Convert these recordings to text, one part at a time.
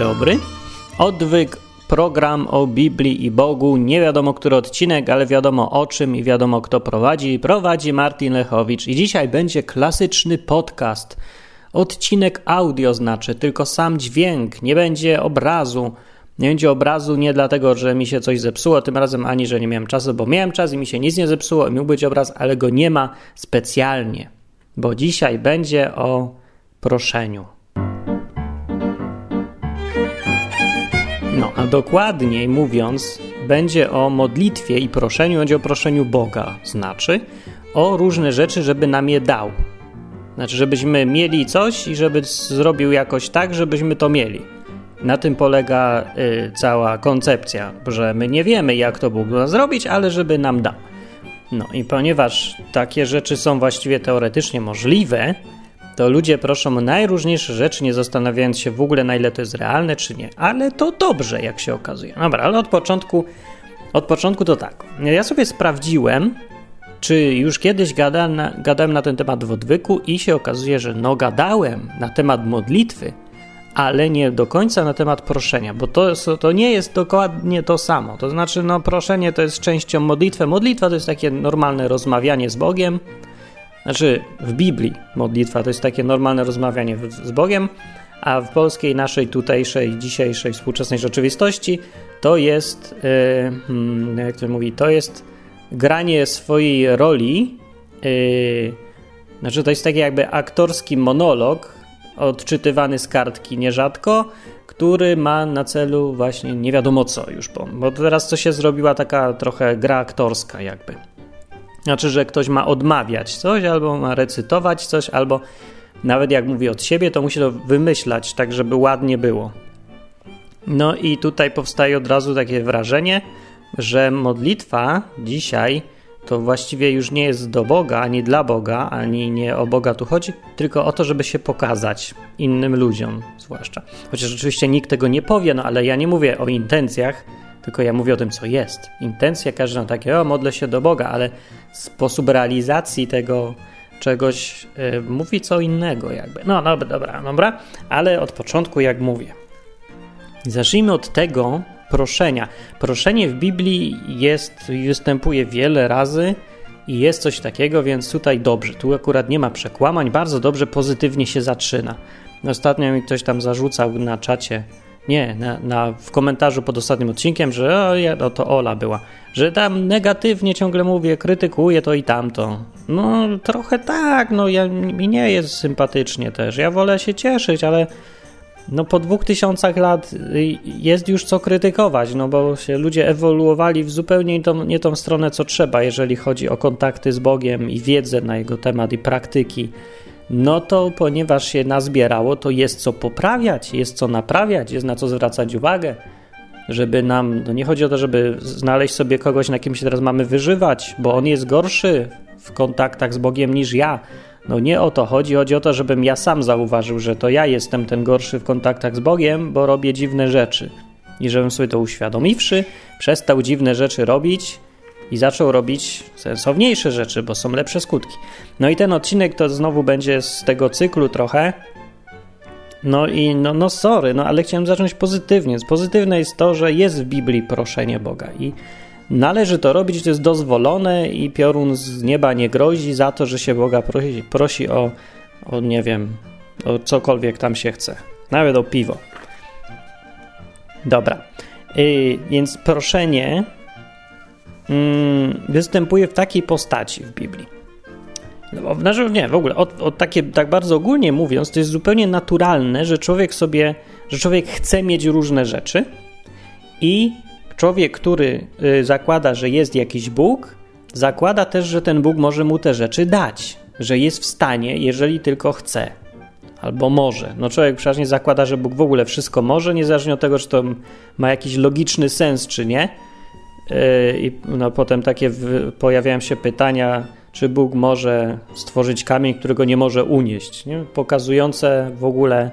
Dobry. Odwyk program o Biblii i Bogu. Nie wiadomo, który odcinek, ale wiadomo o czym i wiadomo, kto prowadzi. Prowadzi Martin Lechowicz. I dzisiaj będzie klasyczny podcast. Odcinek audio znaczy, tylko sam dźwięk, nie będzie obrazu. Nie będzie obrazu nie dlatego, że mi się coś zepsuło tym razem, ani że nie miałem czasu, bo miałem czas i mi się nic nie zepsuło i być obraz, ale go nie ma specjalnie, bo dzisiaj będzie o proszeniu. No, a dokładniej mówiąc, będzie o modlitwie i proszeniu, będzie o proszeniu Boga, znaczy o różne rzeczy, żeby nam je dał. Znaczy, żebyśmy mieli coś i żeby zrobił jakoś tak, żebyśmy to mieli. Na tym polega y, cała koncepcja, że my nie wiemy, jak to Bóg ma zrobić, ale żeby nam dał. No i ponieważ takie rzeczy są właściwie teoretycznie możliwe, to ludzie proszą najróżniejsze rzeczy, nie zastanawiając się w ogóle, na ile to jest realne, czy nie. Ale to dobrze, jak się okazuje. Dobra, ale od początku, od początku to tak. Ja sobie sprawdziłem, czy już kiedyś gada na, gadałem na ten temat w odwyku i się okazuje, że no gadałem na temat modlitwy, ale nie do końca na temat proszenia, bo to, to nie jest dokładnie to samo. To znaczy, no proszenie to jest częścią modlitwy. Modlitwa to jest takie normalne rozmawianie z Bogiem, znaczy, w Biblii modlitwa to jest takie normalne rozmawianie z Bogiem, a w polskiej, naszej tutejszej, dzisiejszej, współczesnej rzeczywistości to jest, yy, jak to mówi, to jest granie swojej roli. Yy, znaczy, to jest taki jakby aktorski monolog, odczytywany z kartki nierzadko, który ma na celu właśnie nie wiadomo co już, bo, bo teraz to się zrobiła taka trochę gra aktorska jakby. Znaczy, że ktoś ma odmawiać coś, albo ma recytować coś, albo nawet jak mówi od siebie, to musi to wymyślać, tak żeby ładnie było. No i tutaj powstaje od razu takie wrażenie, że modlitwa dzisiaj to właściwie już nie jest do Boga, ani dla Boga, ani nie o Boga tu chodzi, tylko o to, żeby się pokazać innym ludziom, zwłaszcza. Chociaż oczywiście nikt tego nie powie, no ale ja nie mówię o intencjach, tylko ja mówię o tym, co jest. Intencja każda takie, o, modlę się do Boga, ale sposób realizacji tego czegoś y, mówi co innego jakby. No dobra, dobra, dobra, ale od początku jak mówię. Zacznijmy od tego proszenia. Proszenie w Biblii jest, występuje wiele razy i jest coś takiego, więc tutaj dobrze. Tu akurat nie ma przekłamań, bardzo dobrze, pozytywnie się zaczyna. Ostatnio mi ktoś tam zarzucał na czacie, nie, na, na, w komentarzu pod ostatnim odcinkiem, że o, ja, no to Ola była, że tam negatywnie ciągle mówię, krytykuję to i tamto. No trochę tak, no ja, mi nie jest sympatycznie też. Ja wolę się cieszyć, ale no po dwóch tysiącach lat jest już co krytykować, no bo się ludzie ewoluowali w zupełnie nie tą, nie tą stronę, co trzeba, jeżeli chodzi o kontakty z Bogiem i wiedzę na jego temat i praktyki no to ponieważ się nazbierało, to jest co poprawiać, jest co naprawiać, jest na co zwracać uwagę, żeby nam, no nie chodzi o to, żeby znaleźć sobie kogoś, na kim się teraz mamy wyżywać, bo on jest gorszy w kontaktach z Bogiem niż ja. No nie o to chodzi, chodzi o to, żebym ja sam zauważył, że to ja jestem ten gorszy w kontaktach z Bogiem, bo robię dziwne rzeczy. I żebym sobie to uświadomiwszy, przestał dziwne rzeczy robić i zaczął robić sensowniejsze rzeczy, bo są lepsze skutki. No i ten odcinek to znowu będzie z tego cyklu trochę. No i no, no sorry, no ale chciałem zacząć pozytywnie. Pozytywne jest to, że jest w Biblii proszenie Boga i należy to robić, to jest dozwolone i piorun z nieba nie grozi za to, że się Boga prosi, prosi o, o nie wiem, o cokolwiek tam się chce. Nawet o piwo. Dobra. Yy, więc proszenie występuje w takiej postaci w Biblii. No, znaczy, nie, w ogóle, od, od takie, tak bardzo ogólnie mówiąc, to jest zupełnie naturalne, że człowiek sobie, że człowiek chce mieć różne rzeczy i człowiek, który y, zakłada, że jest jakiś Bóg, zakłada też, że ten Bóg może mu te rzeczy dać, że jest w stanie, jeżeli tylko chce. Albo może. No człowiek przeważnie zakłada, że Bóg w ogóle wszystko może, niezależnie od tego, czy to ma jakiś logiczny sens, czy nie i no, potem takie pojawiają się pytania, czy Bóg może stworzyć kamień, którego nie może unieść, nie? pokazujące w ogóle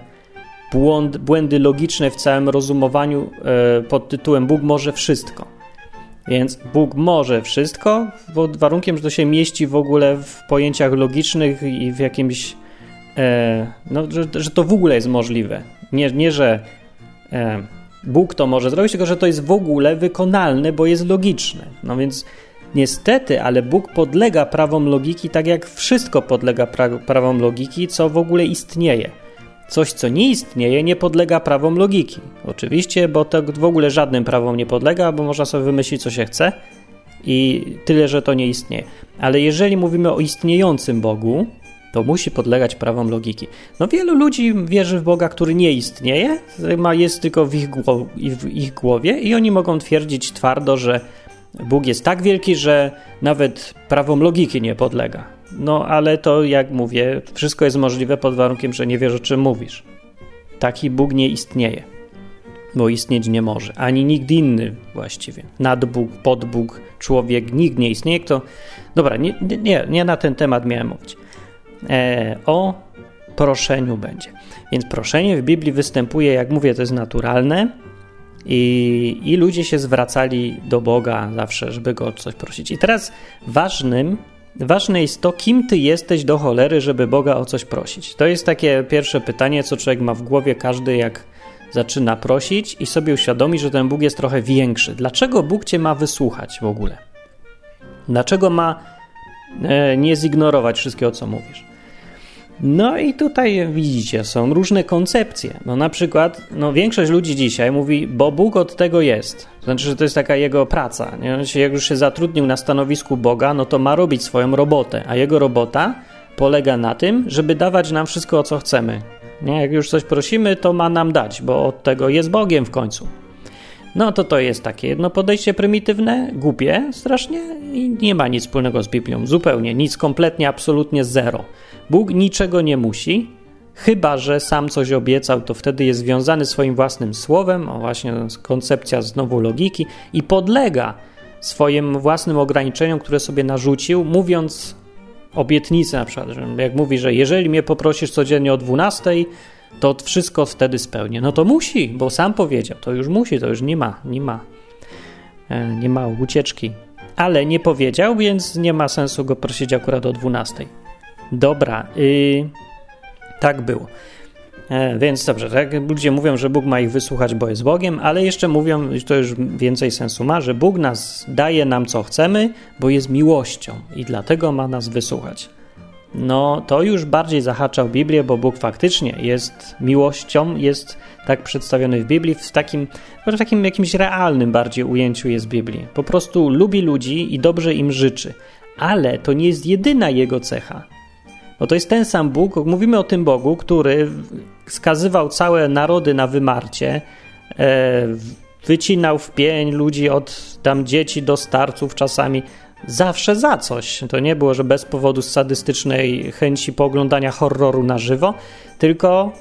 błąd, błędy logiczne w całym rozumowaniu e, pod tytułem Bóg może wszystko. Więc Bóg może wszystko, pod warunkiem, że to się mieści w ogóle w pojęciach logicznych i w jakimś. E, no, że, że to w ogóle jest możliwe. Nie, nie że Bóg to może zrobić, tylko że to jest w ogóle wykonalne, bo jest logiczne. No więc niestety, ale Bóg podlega prawom logiki, tak jak wszystko podlega pra- prawom logiki, co w ogóle istnieje. Coś, co nie istnieje, nie podlega prawom logiki. Oczywiście, bo to w ogóle żadnym prawom nie podlega, bo można sobie wymyślić, co się chce i tyle, że to nie istnieje. Ale jeżeli mówimy o istniejącym Bogu, to musi podlegać prawom logiki. No wielu ludzi wierzy w Boga, który nie istnieje, jest tylko w ich, w ich głowie i oni mogą twierdzić twardo, że Bóg jest tak wielki, że nawet prawom logiki nie podlega. No ale to, jak mówię, wszystko jest możliwe pod warunkiem, że nie wiesz, o czym mówisz. Taki Bóg nie istnieje, bo istnieć nie może. Ani nikt inny właściwie. Nadbóg, podbóg, człowiek, nikt nie istnieje. Kto... Dobra, nie, nie, nie na ten temat miałem mówić. E, o proszeniu będzie. Więc proszenie w Biblii występuje, jak mówię, to jest naturalne i, i ludzie się zwracali do Boga zawsze, żeby go o coś prosić. I teraz ważnym, ważne jest to, kim ty jesteś do cholery, żeby Boga o coś prosić. To jest takie pierwsze pytanie, co człowiek ma w głowie, każdy jak zaczyna prosić i sobie uświadomi, że ten Bóg jest trochę większy. Dlaczego Bóg cię ma wysłuchać w ogóle? Dlaczego ma nie zignorować wszystkiego, co mówisz? No i tutaj widzicie, są różne koncepcje. No na przykład, no większość ludzi dzisiaj mówi, bo Bóg od tego jest. To znaczy, że to jest taka jego praca. Nie? Jak już się zatrudnił na stanowisku Boga, no to ma robić swoją robotę, a jego robota polega na tym, żeby dawać nam wszystko, o co chcemy. Nie? Jak już coś prosimy, to ma nam dać, bo od tego jest Bogiem w końcu. No to to jest takie jedno podejście prymitywne, głupie strasznie i nie ma nic wspólnego z Biblią. Zupełnie nic, kompletnie, absolutnie zero. Bóg niczego nie musi, chyba że sam coś obiecał, to wtedy jest związany swoim własnym słowem, o właśnie koncepcja znowu logiki i podlega swoim własnym ograniczeniom, które sobie narzucił, mówiąc obietnicę na przykład, jak mówi, że jeżeli mnie poprosisz codziennie o 12, to wszystko wtedy spełnię. No to musi, bo sam powiedział, to już musi, to już nie ma, nie ma, e, nie ma ucieczki. Ale nie powiedział, więc nie ma sensu go prosić akurat o 12. Dobra, yy, tak było. E, więc dobrze, tak ludzie mówią, że Bóg ma ich wysłuchać, bo jest Bogiem, ale jeszcze mówią, to już więcej sensu ma, że Bóg nas daje nam co chcemy, bo jest miłością i dlatego ma nas wysłuchać. No to już bardziej zahacza o Biblię, bo Bóg faktycznie jest miłością, jest tak przedstawiony w Biblii, w takim, w takim jakimś realnym bardziej ujęciu jest Biblii. Po prostu lubi ludzi i dobrze im życzy. Ale to nie jest jedyna jego cecha. Bo to jest ten sam Bóg, mówimy o tym Bogu, który skazywał całe narody na wymarcie, e, wycinał w pień ludzi od tam dzieci do starców czasami, zawsze za coś. To nie było, że bez powodu sadystycznej chęci pooglądania horroru na żywo, tylko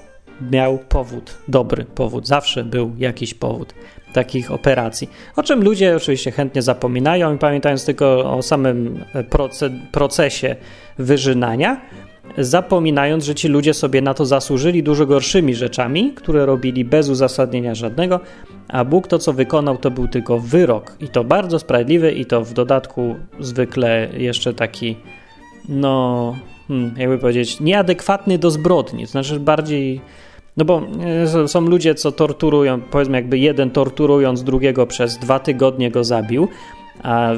miał powód, dobry powód. Zawsze był jakiś powód takich operacji. O czym ludzie oczywiście chętnie zapominają i pamiętając tylko o samym procesie wyżynania, zapominając, że ci ludzie sobie na to zasłużyli dużo gorszymi rzeczami, które robili bez uzasadnienia żadnego, a Bóg to, co wykonał, to był tylko wyrok. I to bardzo sprawiedliwy i to w dodatku zwykle jeszcze taki, no, hmm, jakby powiedzieć, nieadekwatny do zbrodni, to znaczy bardziej... No bo e, są ludzie, co torturują, powiedzmy, jakby jeden torturując drugiego przez dwa tygodnie go zabił, a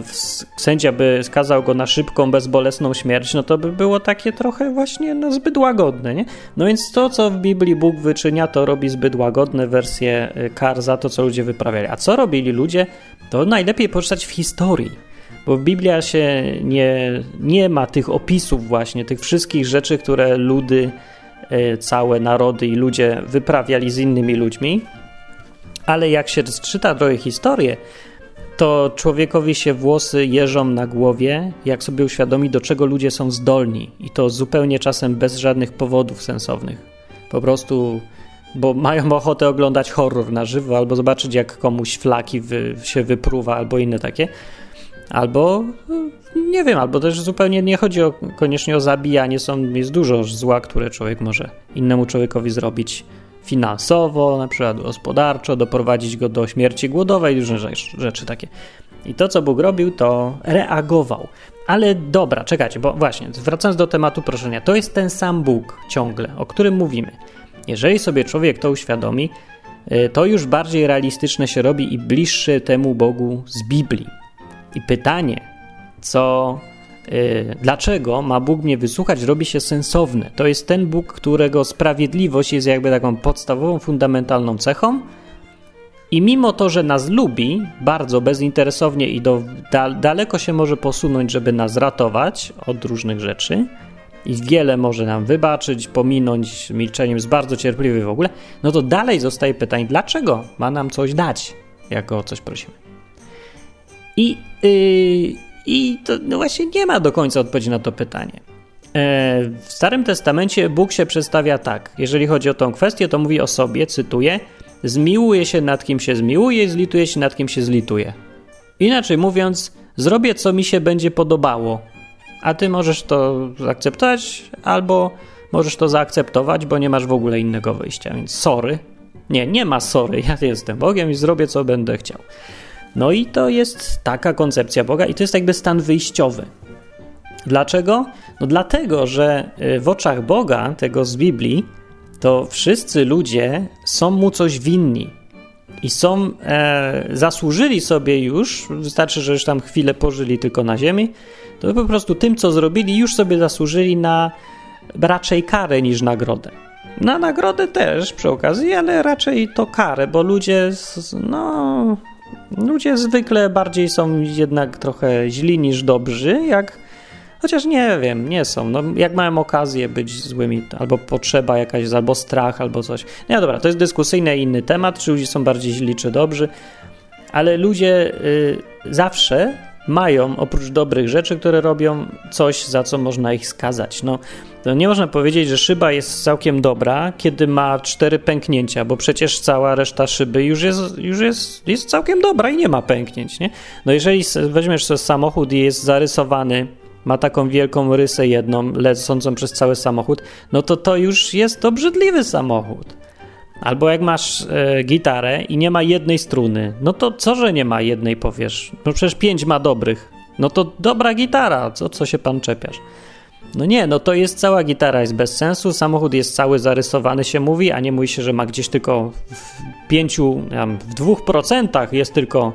sędzia by skazał go na szybką, bezbolesną śmierć, no to by było takie trochę właśnie no, zbyt łagodne, nie? No więc to, co w Biblii Bóg wyczynia, to robi zbyt łagodne wersje y, kar za to, co ludzie wyprawiali. A co robili ludzie, to najlepiej poczytać w historii. Bo w Biblia się nie, nie ma tych opisów właśnie, tych wszystkich rzeczy, które ludy, y, całe narody i ludzie wyprawiali z innymi ludźmi. Ale jak się czyta trochę historię, to człowiekowi się włosy jeżą na głowie, jak sobie uświadomi, do czego ludzie są zdolni. I to zupełnie czasem bez żadnych powodów sensownych. Po prostu, bo mają ochotę oglądać horror na żywo, albo zobaczyć, jak komuś flaki wy, się wypruwa, albo inne takie. Albo, nie wiem, albo też zupełnie nie chodzi o, koniecznie o zabijanie. Są, jest dużo zła, które człowiek może innemu człowiekowi zrobić finansowo, na przykład gospodarczo, doprowadzić go do śmierci głodowej, różne rzeczy takie. I to, co Bóg robił, to reagował. Ale dobra, czekajcie, bo właśnie, wracając do tematu proszenia, to jest ten sam Bóg ciągle, o którym mówimy. Jeżeli sobie człowiek to uświadomi, y, to już bardziej realistyczne się robi i bliższe temu Bogu z Biblii. I pytanie, co, dlaczego ma Bóg mnie wysłuchać, robi się sensowne. To jest ten Bóg, którego sprawiedliwość jest jakby taką podstawową, fundamentalną cechą. I mimo to, że nas lubi bardzo bezinteresownie i do, daleko się może posunąć, żeby nas ratować od różnych rzeczy, i wiele może nam wybaczyć, pominąć milczeniem, jest bardzo cierpliwy w ogóle, no to dalej zostaje pytanie, dlaczego ma nam coś dać, jak o coś prosimy. I, yy, i to no właśnie nie ma do końca odpowiedzi na to pytanie. E, w Starym Testamencie Bóg się przedstawia tak. Jeżeli chodzi o tą kwestię, to mówi o sobie, cytuję: Zmiłuje się nad kim się zmiłuje i zlituje się nad kim się zlituje. Inaczej mówiąc, zrobię co mi się będzie podobało, a ty możesz to zaakceptować, albo możesz to zaakceptować, bo nie masz w ogóle innego wyjścia. Więc sorry. Nie, nie ma sorry. Ja jestem Bogiem i zrobię co będę chciał. No i to jest taka koncepcja Boga, i to jest jakby stan wyjściowy. Dlaczego? No dlatego, że y, w oczach Boga, tego z Biblii, to wszyscy ludzie są mu coś winni i są, e, zasłużyli sobie już, wystarczy, że już tam chwilę pożyli tylko na ziemi, to po prostu tym, co zrobili, już sobie zasłużyli na raczej karę niż nagrodę. Na nagrodę też przy okazji, ale raczej to karę, bo ludzie, no, ludzie zwykle bardziej są jednak trochę źli niż dobrzy, jak Chociaż nie wiem, nie są. No, jak mają okazję być złymi, albo potrzeba jakaś, albo strach, albo coś. Nie, dobra, to jest dyskusyjny inny temat, czy ludzie są bardziej źli, czy dobrzy, ale ludzie y, zawsze mają, oprócz dobrych rzeczy, które robią, coś, za co można ich skazać. No, nie można powiedzieć, że szyba jest całkiem dobra, kiedy ma cztery pęknięcia, bo przecież cała reszta szyby już jest, już jest, jest całkiem dobra i nie ma pęknięć, nie? No jeżeli weźmiesz samochód i jest zarysowany ma taką wielką rysę jedną, lecącą przez cały samochód, no to to już jest obrzydliwy samochód. Albo jak masz e, gitarę i nie ma jednej struny, no to co, że nie ma jednej, powiesz? No przecież pięć ma dobrych. No to dobra gitara, co, co się pan czepiasz? No nie, no to jest cała gitara, jest bez sensu, samochód jest cały zarysowany się mówi, a nie mówi się, że ma gdzieś tylko w pięciu, w dwóch procentach jest tylko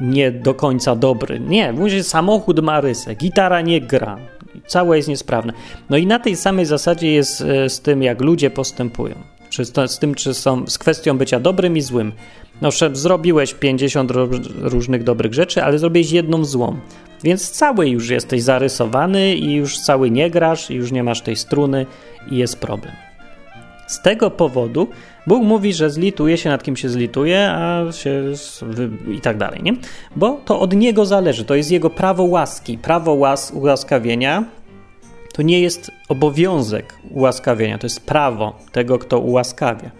nie do końca dobry. Nie, mówi, samochód ma rysę, gitara nie gra, całe jest niesprawne. No i na tej samej zasadzie jest e, z tym, jak ludzie postępują. Czy z tym, czy są z kwestią bycia dobrym i złym. No, zrobiłeś 50 różnych dobrych rzeczy, ale zrobiłeś jedną złą. Więc cały już jesteś zarysowany i już cały nie grasz, i już nie masz tej struny i jest problem. Z tego powodu Bóg mówi, że zlituje się nad kim się zlituje, a się i tak dalej, nie? Bo to od niego zależy, to jest jego prawo łaski, prawo łas, ułaskawienia. To nie jest obowiązek ułaskawienia, to jest prawo tego, kto ułaskawia.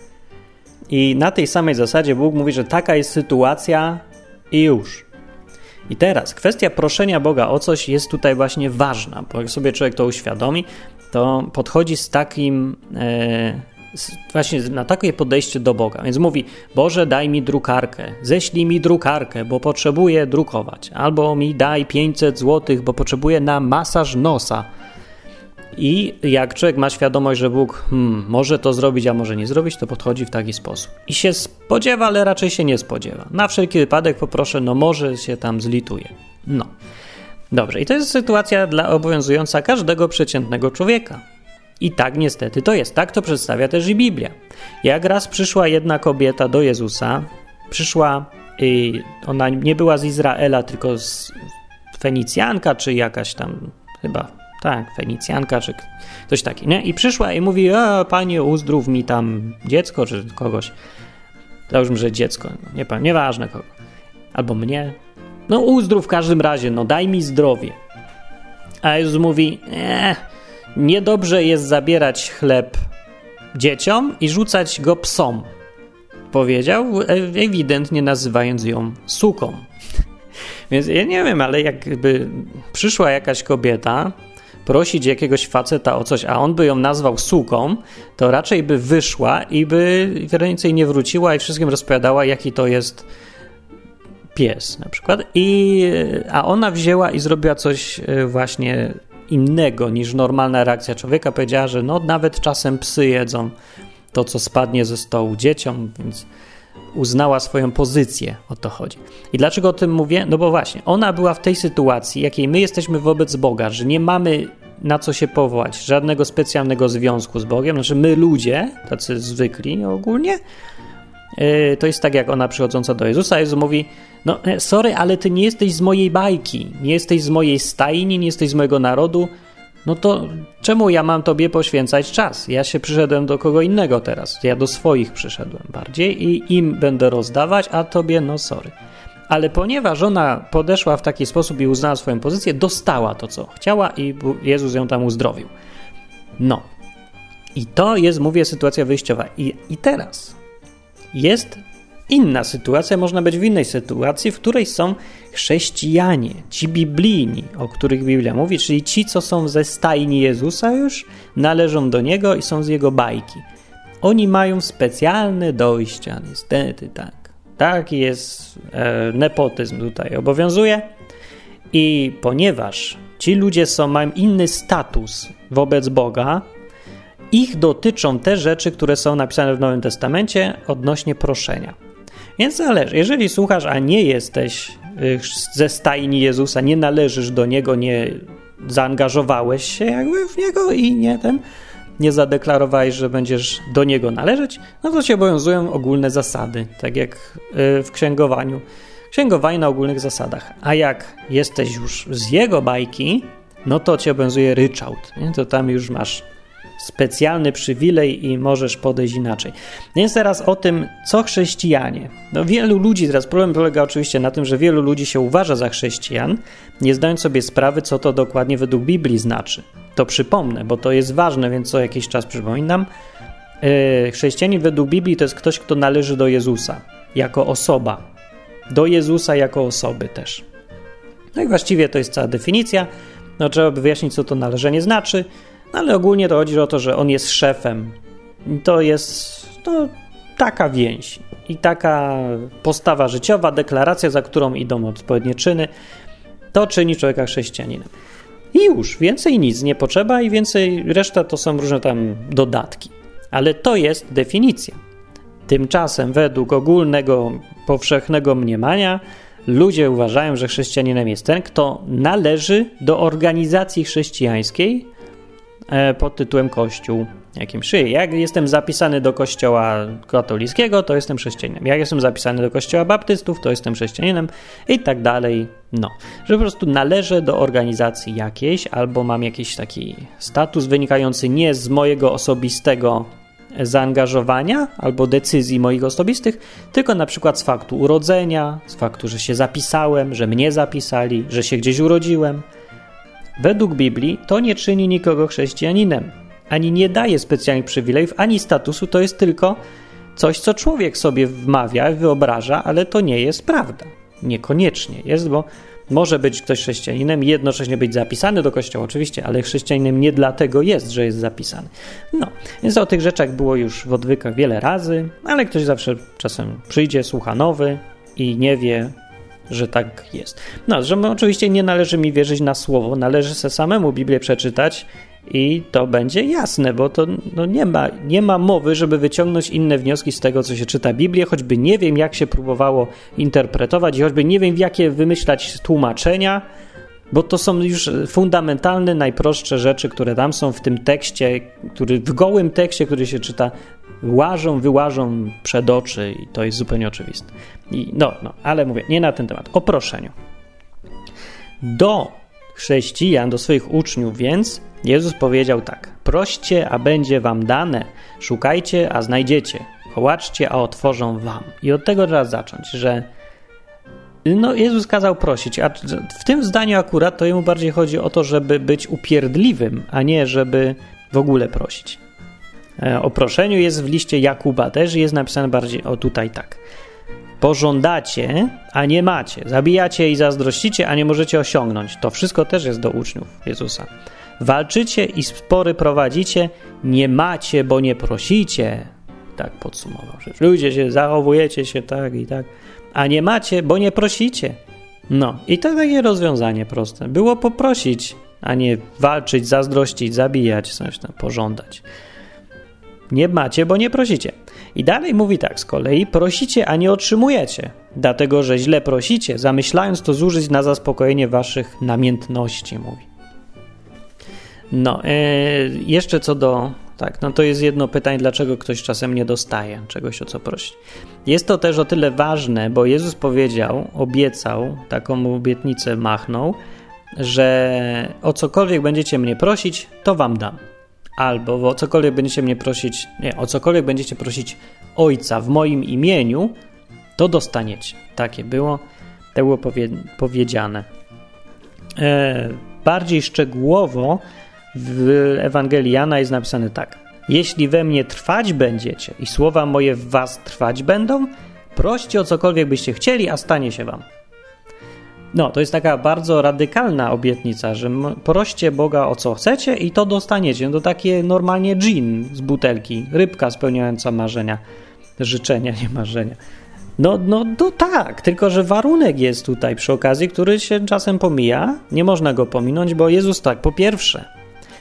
I na tej samej zasadzie Bóg mówi, że taka jest sytuacja i już. I teraz kwestia proszenia Boga o coś jest tutaj właśnie ważna, bo jak sobie człowiek to uświadomi, to podchodzi z takim. E, właśnie na takie podejście do Boga. Więc mówi: Boże, daj mi drukarkę, ześlij mi drukarkę, bo potrzebuję drukować, albo mi daj 500 zł, bo potrzebuję na masaż nosa. I jak człowiek ma świadomość, że Bóg hmm, może to zrobić, a może nie zrobić, to podchodzi w taki sposób. I się spodziewa, ale raczej się nie spodziewa. Na wszelki wypadek poproszę, no może się tam zlituje. No. Dobrze, i to jest sytuacja dla obowiązująca każdego przeciętnego człowieka. I tak niestety to jest. Tak to przedstawia też i Biblia. Jak raz przyszła jedna kobieta do Jezusa, przyszła, i ona nie była z Izraela, tylko z Fenicjanka, czy jakaś tam, chyba, tak, Fenicjanka, czy coś takiego, nie? I przyszła i mówi, a panie, uzdrów mi tam dziecko, czy kogoś. Załóżmy, że dziecko, nie pamiętam, nieważne kogo. Albo mnie. No uzdrów w każdym razie, no daj mi zdrowie. A Jezus mówi, eh, Niedobrze jest zabierać chleb dzieciom i rzucać go psom. Powiedział, ewidentnie nazywając ją suką. Więc ja nie wiem, ale jakby przyszła jakaś kobieta prosić jakiegoś faceta o coś, a on by ją nazwał suką, to raczej by wyszła i by więcej nie wróciła i wszystkim rozpowiadała, jaki to jest pies na przykład. I, a ona wzięła i zrobiła coś e, właśnie innego niż normalna reakcja człowieka. Powiedziała, że no nawet czasem psy jedzą to, co spadnie ze stołu dzieciom, więc uznała swoją pozycję, o to chodzi. I dlaczego o tym mówię? No bo właśnie, ona była w tej sytuacji, jakiej my jesteśmy wobec Boga, że nie mamy na co się powołać, żadnego specjalnego związku z Bogiem, znaczy my ludzie, tacy zwykli ogólnie, yy, to jest tak jak ona przychodząca do Jezusa, Jezus mówi, no e, sorry, ale ty nie jesteś z mojej bajki, nie jesteś z mojej stajni, nie jesteś z mojego narodu, no to czemu ja mam tobie poświęcać czas? Ja się przyszedłem do kogo innego teraz. Ja do swoich przyszedłem bardziej i im będę rozdawać, a tobie no sorry. Ale ponieważ ona podeszła w taki sposób i uznała swoją pozycję, dostała to, co chciała i Jezus ją tam uzdrowił. No. I to jest, mówię, sytuacja wyjściowa. I, i teraz jest inna sytuacja, można być w innej sytuacji, w której są chrześcijanie, ci biblijni, o których Biblia mówi, czyli ci, co są ze stajni Jezusa już, należą do Niego i są z Jego bajki. Oni mają specjalne dojścia, niestety tak. Taki jest e, nepotyzm tutaj obowiązuje. I ponieważ ci ludzie są, mają inny status wobec Boga, ich dotyczą te rzeczy, które są napisane w Nowym Testamencie odnośnie proszenia. Więc zależy. Jeżeli słuchasz, a nie jesteś y, ze stajni Jezusa, nie należysz do Niego, nie zaangażowałeś się jakby w Niego i nie ten, nie zadeklarowałeś, że będziesz do Niego należeć, no to ci obowiązują ogólne zasady, tak jak y, w księgowaniu. Księgowanie na ogólnych zasadach. A jak jesteś już z Jego bajki, no to cię obowiązuje ryczałt. Nie? To tam już masz specjalny przywilej i możesz podejść inaczej. Więc teraz o tym, co chrześcijanie. No, wielu ludzi, teraz problem polega oczywiście na tym, że wielu ludzi się uważa za chrześcijan, nie zdając sobie sprawy, co to dokładnie według Biblii znaczy. To przypomnę, bo to jest ważne, więc co jakiś czas przypominam. Yy, chrześcijanin według Biblii to jest ktoś, kto należy do Jezusa jako osoba. Do Jezusa jako osoby też. No i właściwie to jest cała definicja. No, trzeba by wyjaśnić, co to należenie znaczy. No, ale ogólnie to chodzi o to, że on jest szefem. To jest no, taka więź i taka postawa życiowa, deklaracja, za którą idą odpowiednie czyny, to czyni człowieka chrześcijaninem. I już, więcej nic nie potrzeba i więcej, reszta to są różne tam dodatki. Ale to jest definicja. Tymczasem, według ogólnego, powszechnego mniemania, ludzie uważają, że chrześcijaninem jest ten, kto należy do organizacji chrześcijańskiej, pod tytułem Kościół jakim szyję. Jak jestem zapisany do kościoła katolickiego, to jestem chrześcijaninem. Jak jestem zapisany do kościoła baptystów, to jestem chrześcijaninem i tak dalej. No, że po prostu należę do organizacji jakiejś albo mam jakiś taki status wynikający nie z mojego osobistego zaangażowania albo decyzji moich osobistych, tylko na przykład z faktu urodzenia, z faktu, że się zapisałem, że mnie zapisali, że się gdzieś urodziłem, Według Biblii to nie czyni nikogo chrześcijaninem, ani nie daje specjalnych przywilejów, ani statusu, to jest tylko coś, co człowiek sobie wmawia, wyobraża, ale to nie jest prawda. Niekoniecznie jest, bo może być ktoś chrześcijaninem i jednocześnie być zapisany do kościoła, oczywiście, ale chrześcijaninem nie dlatego jest, że jest zapisany. No, więc o tych rzeczach było już w odwykach wiele razy, ale ktoś zawsze czasem przyjdzie, słucha nowy i nie wie, że tak jest. No, że oczywiście nie należy mi wierzyć na słowo, należy se samemu Biblię przeczytać i to będzie jasne, bo to no nie, ma, nie ma mowy, żeby wyciągnąć inne wnioski z tego, co się czyta Biblię, choćby nie wiem, jak się próbowało interpretować i choćby nie wiem, jakie wymyślać tłumaczenia, bo to są już fundamentalne, najprostsze rzeczy, które tam są w tym tekście, który, w gołym tekście, który się czyta, łażą, wyłażą przed oczy i to jest zupełnie oczywiste. I no, no, ale mówię, nie na ten temat. O proszeniu. Do chrześcijan, do swoich uczniów więc Jezus powiedział tak: Proście, a będzie wam dane, szukajcie, a znajdziecie, kołaczcie, a otworzą wam. I od tego trzeba zacząć, że no, Jezus kazał prosić, a w tym zdaniu akurat to jemu bardziej chodzi o to, żeby być upierdliwym, a nie żeby w ogóle prosić. E, o proszeniu jest w liście Jakuba też jest napisane bardziej o tutaj tak. Pożądacie, a nie macie. Zabijacie i zazdrościcie, a nie możecie osiągnąć. To wszystko też jest do uczniów Jezusa. Walczycie i spory prowadzicie, nie macie, bo nie prosicie. Tak podsumował rzecz. Ludzie się zachowujecie się tak i tak, a nie macie, bo nie prosicie. No i to takie rozwiązanie proste. Było poprosić, a nie walczyć, zazdrościć, zabijać, coś tam, pożądać. Nie macie, bo nie prosicie. I dalej mówi tak z kolei: prosicie, a nie otrzymujecie, dlatego że źle prosicie, zamyślając to zużyć na zaspokojenie waszych namiętności, mówi. No, e, jeszcze co do. Tak, no to jest jedno pytanie, dlaczego ktoś czasem nie dostaje czegoś, o co prosi. Jest to też o tyle ważne, bo Jezus powiedział, obiecał, taką obietnicę machnął, że o cokolwiek będziecie mnie prosić, to wam dam. Albo o cokolwiek będziecie mnie prosić, nie, o cokolwiek będziecie prosić Ojca w moim imieniu, to dostaniecie. Takie było, tak było powie, powiedziane. E, bardziej szczegółowo w Ewangelii Jana jest napisane tak. Jeśli we mnie trwać będziecie i słowa moje w was trwać będą, proście o cokolwiek byście chcieli, a stanie się wam. No, to jest taka bardzo radykalna obietnica, że proście Boga o co chcecie i to dostaniecie. No to takie normalnie gin z butelki, rybka spełniająca marzenia, życzenia, nie marzenia. No, no, no tak, tylko że warunek jest tutaj przy okazji, który się czasem pomija. Nie można go pominąć, bo Jezus tak, po pierwsze,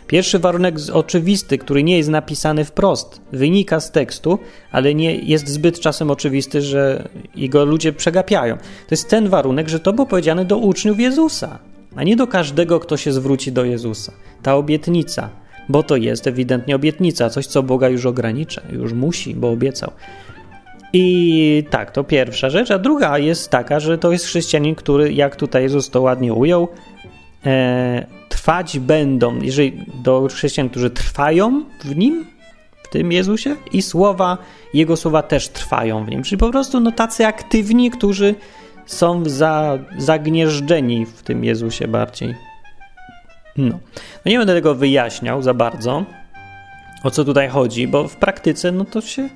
Pierwszy warunek oczywisty, który nie jest napisany wprost, wynika z tekstu, ale nie jest zbyt czasem oczywisty, że jego ludzie przegapiają. To jest ten warunek, że to było powiedziane do uczniów Jezusa, a nie do każdego, kto się zwróci do Jezusa. Ta obietnica, bo to jest ewidentnie obietnica, coś, co Boga już ogranicza, już musi, bo obiecał. I tak, to pierwsza rzecz. A druga jest taka, że to jest chrześcijanin, który, jak tutaj Jezus to ładnie ujął, e, trwać będą, jeżeli do chrześcijan, którzy trwają w nim, w tym Jezusie, i słowa, jego słowa też trwają w nim. Czyli po prostu no, tacy aktywni, którzy są za, zagnieżdżeni w tym Jezusie bardziej. No. no nie będę tego wyjaśniał za bardzo, o co tutaj chodzi, bo w praktyce no to się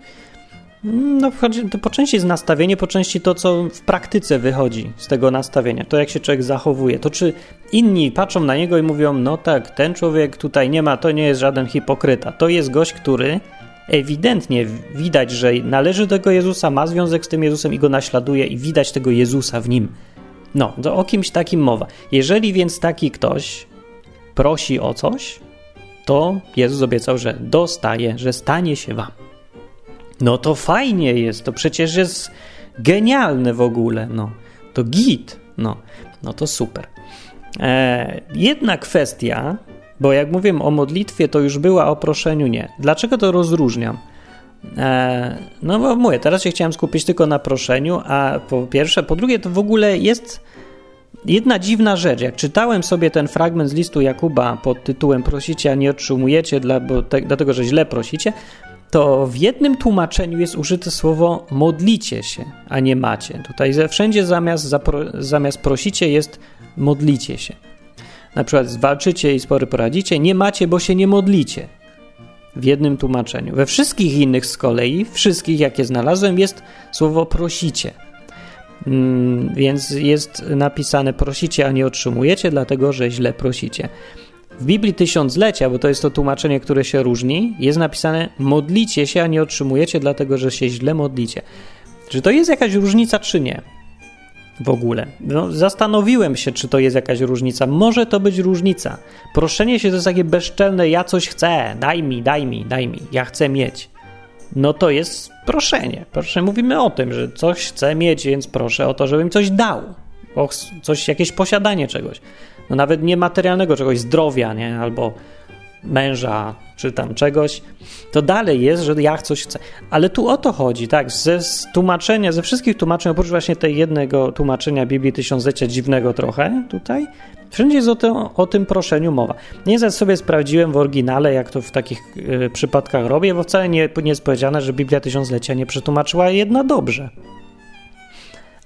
no, to po części jest nastawienie, po części to, co w praktyce wychodzi z tego nastawienia, to jak się człowiek zachowuje, to czy inni patrzą na niego i mówią, no tak, ten człowiek tutaj nie ma, to nie jest żaden hipokryta, to jest gość, który ewidentnie widać, że należy do tego Jezusa, ma związek z tym Jezusem i go naśladuje i widać tego Jezusa w nim. No, to o kimś takim mowa. Jeżeli więc taki ktoś prosi o coś, to Jezus obiecał, że dostaje, że stanie się wam. No to fajnie jest, to przecież jest genialne w ogóle, no. To git, no. No to super. E, jedna kwestia, bo jak mówię o modlitwie, to już była, o proszeniu nie. Dlaczego to rozróżniam? E, no bo mówię, teraz się chciałem skupić tylko na proszeniu, a po pierwsze, po drugie, to w ogóle jest jedna dziwna rzecz. Jak czytałem sobie ten fragment z listu Jakuba pod tytułem Prosicie, a nie otrzymujecie, dla, bo te, dlatego że źle prosicie, to w jednym tłumaczeniu jest użyte słowo modlicie się, a nie macie. Tutaj wszędzie zamiast, zamiast prosicie jest modlicie się. Na przykład zwalczycie i spory poradzicie, nie macie, bo się nie modlicie. W jednym tłumaczeniu. We wszystkich innych z kolei, wszystkich jakie znalazłem, jest słowo prosicie. Mm, więc jest napisane prosicie, a nie otrzymujecie, dlatego że źle prosicie. W Biblii Tysiąclecia, bo to jest to tłumaczenie, które się różni, jest napisane modlicie się, a nie otrzymujecie, dlatego że się źle modlicie. Czy to jest jakaś różnica, czy nie? W ogóle. No, zastanowiłem się, czy to jest jakaś różnica. Może to być różnica. Proszenie się to jest takie bezczelne, ja coś chcę, daj mi, daj mi, daj mi, ja chcę mieć. No to jest proszenie. Proszę, mówimy o tym, że coś chcę mieć, więc proszę o to, żebym coś dał. O coś, jakieś posiadanie czegoś no nawet niematerialnego czegoś, zdrowia, nie? Albo męża, czy tam czegoś, to dalej jest, że ja coś chcę. Ale tu o to chodzi, tak? Ze tłumaczenia, ze wszystkich tłumaczeń, oprócz właśnie tej jednego tłumaczenia Biblii Tysiąclecia dziwnego trochę tutaj, wszędzie jest o, tym, o tym proszeniu mowa. Nie zaś sobie sprawdziłem w oryginale, jak to w takich y, przypadkach robię, bo wcale nie, nie jest powiedziane, że Biblia Tysiąclecia nie przetłumaczyła jedna dobrze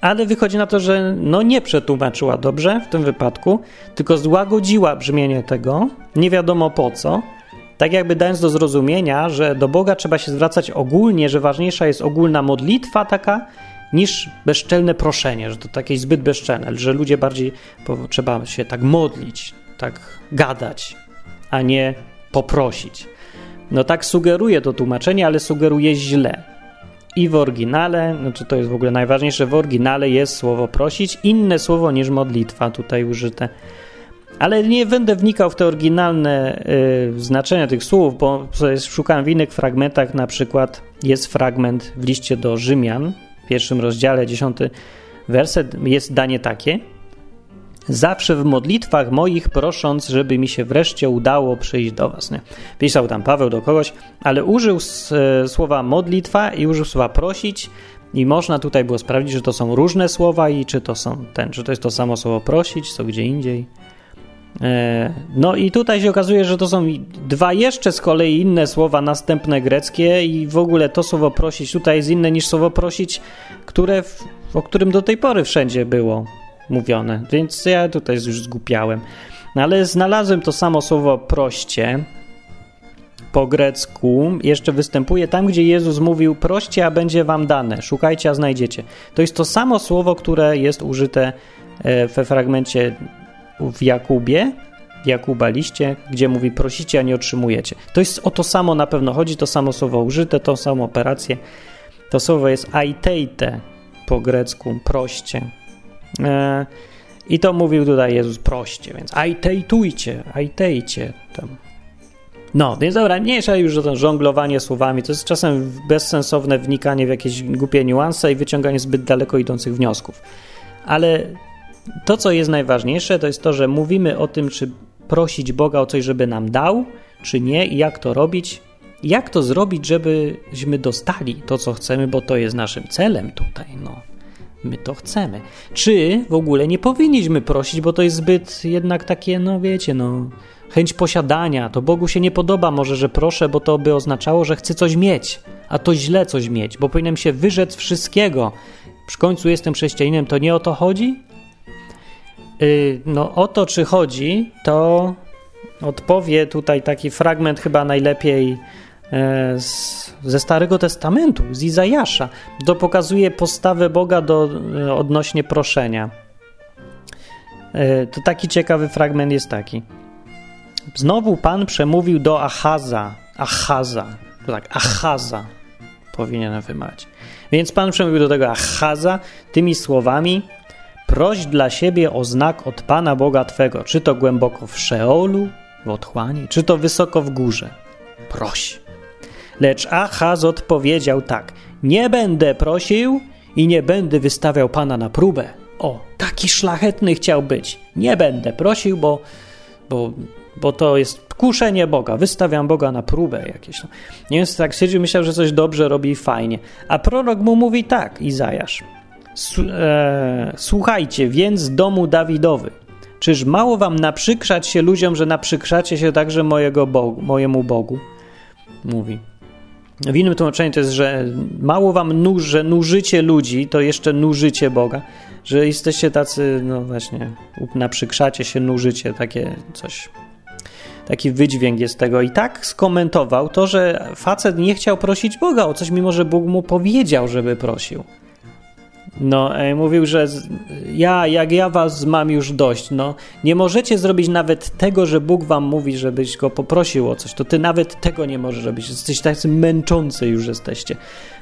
ale wychodzi na to, że no nie przetłumaczyła dobrze w tym wypadku, tylko złagodziła brzmienie tego, nie wiadomo po co, tak jakby dając do zrozumienia, że do Boga trzeba się zwracać ogólnie, że ważniejsza jest ogólna modlitwa taka niż bezczelne proszenie, że to takie zbyt bezczelne, że ludzie bardziej trzeba się tak modlić, tak gadać, a nie poprosić. No tak sugeruje to tłumaczenie, ale sugeruje źle i w oryginale, znaczy to jest w ogóle najważniejsze, w oryginale jest słowo prosić, inne słowo niż modlitwa tutaj użyte. Ale nie będę wnikał w te oryginalne y, znaczenia tych słów, bo szukałem w innych fragmentach. Na przykład jest fragment w liście do Rzymian, w pierwszym rozdziale, dziesiąty werset, jest danie takie. Zawsze w modlitwach moich prosząc, żeby mi się wreszcie udało przyjść do Was. Nie? Pisał tam Paweł do kogoś, ale użył e, słowa modlitwa i użył słowa prosić, i można tutaj było sprawdzić, że to są różne słowa i czy to są ten, czy to jest to samo słowo prosić, co gdzie indziej. E, no i tutaj się okazuje, że to są dwa jeszcze z kolei inne słowa następne greckie i w ogóle to słowo prosić tutaj jest inne niż słowo prosić, które, o którym do tej pory wszędzie było mówione. Więc ja tutaj już zgupiałem. No ale znalazłem to samo słowo proście po grecku jeszcze występuje tam, gdzie Jezus mówił: Proście, a będzie wam dane, szukajcie, a znajdziecie. To jest to samo słowo, które jest użyte e, we fragmencie w Jakubie, Jakuba liście, gdzie mówi: Prosicie, a nie otrzymujecie. To jest o to samo na pewno chodzi, to samo słowo użyte, tą samą operację. To słowo jest aiteite po grecku, proście. E, I to mówił tutaj Jezus, proście, więc aiteitujcie, aitejcie. Tam no, więc dobra, mniejsza już to żonglowanie słowami. To jest czasem bezsensowne wnikanie w jakieś głupie niuanse i wyciąganie zbyt daleko idących wniosków. Ale to, co jest najważniejsze, to jest to, że mówimy o tym, czy prosić Boga o coś, żeby nam dał, czy nie, i jak to robić. Jak to zrobić, żebyśmy dostali to, co chcemy, bo to jest naszym celem tutaj, no. My to chcemy. Czy w ogóle nie powinniśmy prosić, bo to jest zbyt jednak takie, no wiecie, no chęć posiadania. To Bogu się nie podoba może, że proszę, bo to by oznaczało, że chcę coś mieć, a to źle coś mieć, bo powinienem się wyrzec wszystkiego. Przy końcu jestem chrześcijaninem, to nie o to chodzi? Yy, no o to, czy chodzi, to odpowie tutaj taki fragment chyba najlepiej z, ze Starego Testamentu, z Izajasza. To pokazuje postawę Boga do, e, odnośnie proszenia. E, to taki ciekawy fragment jest taki. Znowu Pan przemówił do Achaza. Achaza. Tak, Achaza powinienem wymawiać. Więc Pan przemówił do tego Achaza tymi słowami Proś dla siebie o znak od Pana Boga Twego, czy to głęboko w Szeolu, w otchłani, czy to wysoko w górze. Proś. Lecz Achaz odpowiedział tak: Nie będę prosił i nie będę wystawiał Pana na próbę. O, taki szlachetny chciał być. Nie będę prosił, bo, bo bo to jest kuszenie Boga, wystawiam Boga na próbę jakieś. Nie więc tak siedział, myślał, że coś dobrze robi i fajnie. A prorok mu mówi tak, Izajasz. E, słuchajcie, więc domu Dawidowy, czyż mało wam naprzykrzać się ludziom, że naprzykrzacie się także mojego Bogu, mojemu Bogu? Mówi. W innym tłumaczeniu to jest, że mało wam nuż, że nużycie ludzi, to jeszcze nużycie Boga, że jesteście tacy, no właśnie, naprzykrzacie się, nużycie, takie coś taki wydźwięk jest tego. I tak skomentował to, że facet nie chciał prosić Boga o coś, mimo że Bóg mu powiedział, żeby prosił. No, e, mówił, że ja, jak ja was mam już dość, no, nie możecie zrobić nawet tego, że Bóg wam mówi, żebyś go poprosił o coś, to ty nawet tego nie możesz robić. Jesteś tacy męczący już jesteście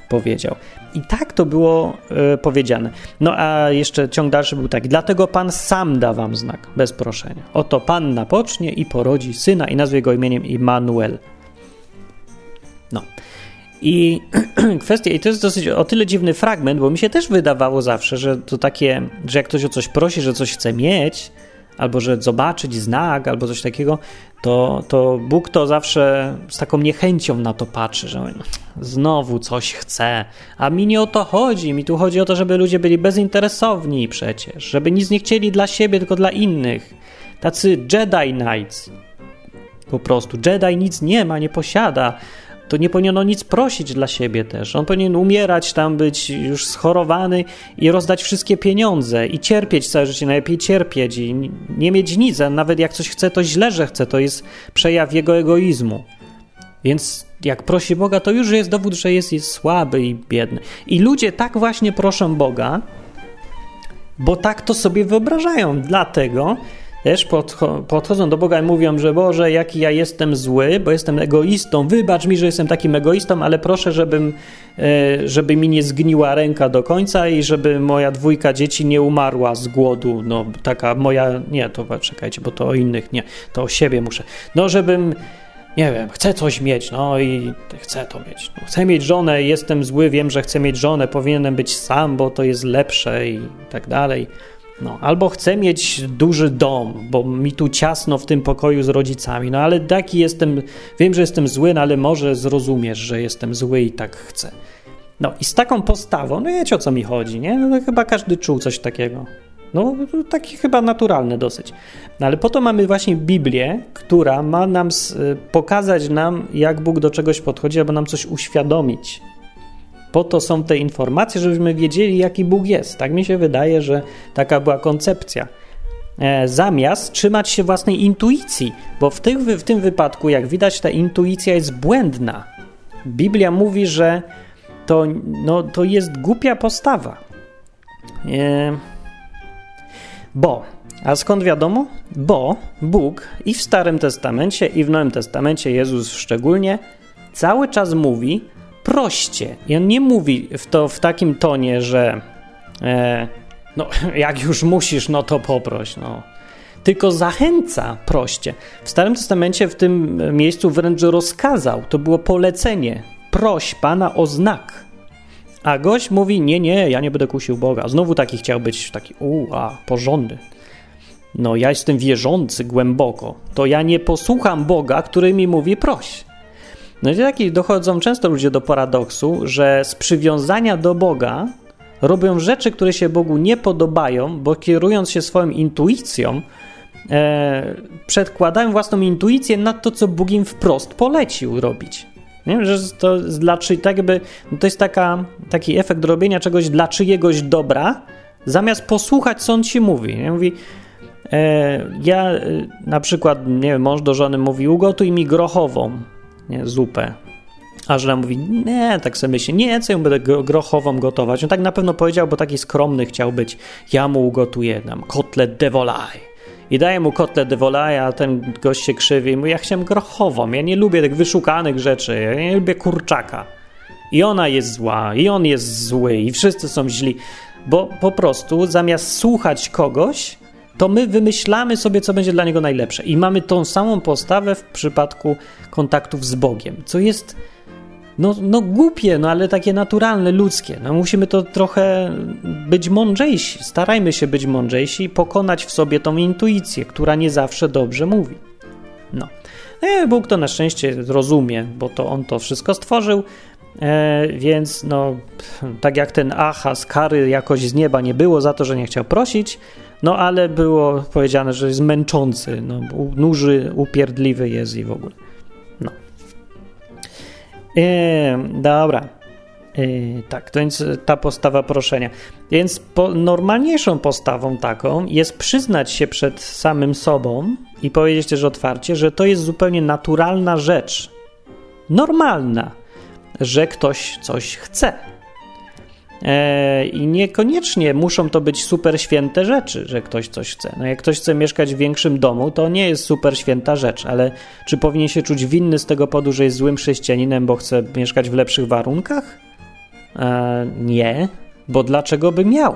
powiedział. I tak to było e, powiedziane. No a jeszcze ciąg dalszy był taki. Dlatego Pan sam da wam znak, bez proszenia. Oto Pan napocznie i porodzi syna i nazwie go imieniem Immanuel. No. I kwestia, i to jest dosyć o tyle dziwny fragment, bo mi się też wydawało zawsze, że to takie, że jak ktoś o coś prosi, że coś chce mieć, albo że zobaczyć znak, albo coś takiego, to, to Bóg to zawsze z taką niechęcią na to patrzy, że znowu coś chce. A mi nie o to chodzi. Mi tu chodzi o to, żeby ludzie byli bezinteresowni przecież, żeby nic nie chcieli dla siebie, tylko dla innych. Tacy Jedi Knights. Po prostu. Jedi nic nie ma, nie posiada to nie powinieneno nic prosić dla siebie też. On powinien umierać tam, być już schorowany i rozdać wszystkie pieniądze i cierpieć całe życie, najlepiej cierpieć i nie mieć nic, a nawet jak coś chce, to źle, że chce, to jest przejaw jego egoizmu. Więc jak prosi Boga, to już jest dowód, że jest, jest słaby i biedny. I ludzie tak właśnie proszą Boga, bo tak to sobie wyobrażają. Dlatego też podcho podchodzą do Boga i mówią, że Boże, jaki ja jestem zły, bo jestem egoistą, wybacz mi, że jestem takim egoistą, ale proszę, żebym, e, żeby mi nie zgniła ręka do końca i żeby moja dwójka dzieci nie umarła z głodu. No, taka moja, nie, to czekajcie, bo to o innych, nie, to o siebie muszę. No, żebym nie wiem, chcę coś mieć, no i chcę to mieć. No, chcę mieć żonę, jestem zły, wiem, że chcę mieć żonę, powinienem być sam, bo to jest lepsze i tak dalej. No, albo chcę mieć duży dom, bo mi tu ciasno w tym pokoju z rodzicami. No ale taki jestem, wiem, że jestem zły, no ale może zrozumiesz, że jestem zły i tak chcę. No i z taką postawą, no wiecie o co mi chodzi, nie? No chyba każdy czuł coś takiego. No, takie chyba naturalne dosyć. No ale po to mamy właśnie Biblię, która ma nam pokazać nam, jak Bóg do czegoś podchodzi, albo nam coś uświadomić. Po to są te informacje, żebyśmy wiedzieli, jaki Bóg jest. Tak mi się wydaje, że taka była koncepcja. E, zamiast trzymać się własnej intuicji, bo w, tych, w tym wypadku, jak widać, ta intuicja jest błędna. Biblia mówi, że to, no, to jest głupia postawa. E, bo, a skąd wiadomo? Bo Bóg i w Starym Testamencie, i w Nowym Testamencie, Jezus szczególnie, cały czas mówi, proście. I on nie mówi w to w takim tonie, że e, no, jak już musisz, no to poproś. No. Tylko zachęca proście. W Starym Testamencie w tym miejscu wręcz rozkazał, to było polecenie. Proś Pana o znak. A gość mówi, nie, nie, ja nie będę kusił Boga. Znowu taki chciał być, taki, u, a, porządny. No, ja jestem wierzący głęboko. To ja nie posłucham Boga, który mi mówi proś. No i taki dochodzą często ludzie do paradoksu, że z przywiązania do Boga robią rzeczy, które się Bogu nie podobają, bo kierując się swoją intuicją, e, przedkładają własną intuicję na to, co Bóg im wprost polecił robić. Nie? Że to, dla, tak jakby, no to jest taka, taki efekt robienia czegoś dla czyjegoś dobra, zamiast posłuchać, co on ci mówi. Nie? Mówi, e, ja e, na przykład, nie wiem, mąż do żony mówi, ugotuj mi grochową nie, zupę. A żona mówi, nie, tak sobie myśli, nie, co ją będę grochową gotować. On tak na pewno powiedział, bo taki skromny chciał być. Ja mu ugotuję nam kotlet de. I daję mu kotlet de a ten gość się krzywi i mówi, ja chciałem grochową, ja nie lubię tych wyszukanych rzeczy, ja nie lubię kurczaka. I ona jest zła, i on jest zły, i wszyscy są źli. Bo po prostu zamiast słuchać kogoś, to my wymyślamy sobie, co będzie dla niego najlepsze. I mamy tą samą postawę w przypadku kontaktów z Bogiem, co jest no, no głupie, no ale takie naturalne, ludzkie. No musimy to trochę być mądrzejsi. Starajmy się być mądrzejsi i pokonać w sobie tą intuicję, która nie zawsze dobrze mówi. No. E, Bóg to na szczęście rozumie, bo to On to wszystko stworzył, e, więc no, tak jak ten Achaz, kary jakoś z nieba nie było za to, że nie chciał prosić, no ale było powiedziane, że jest męczący, no, nuży, upierdliwy jest i w ogóle. No. E, dobra. E, tak, to więc ta postawa proszenia. Więc po, normalniejszą postawą taką jest przyznać się przed samym sobą i powiedzieć też otwarcie, że to jest zupełnie naturalna rzecz. Normalna, że ktoś coś chce E, I niekoniecznie muszą to być super święte rzeczy, że ktoś coś chce. No jak ktoś chce mieszkać w większym domu, to nie jest super święta rzecz, ale czy powinien się czuć winny z tego powodu, że jest złym chrześcijaninem, bo chce mieszkać w lepszych warunkach? E, nie, bo dlaczego by miał?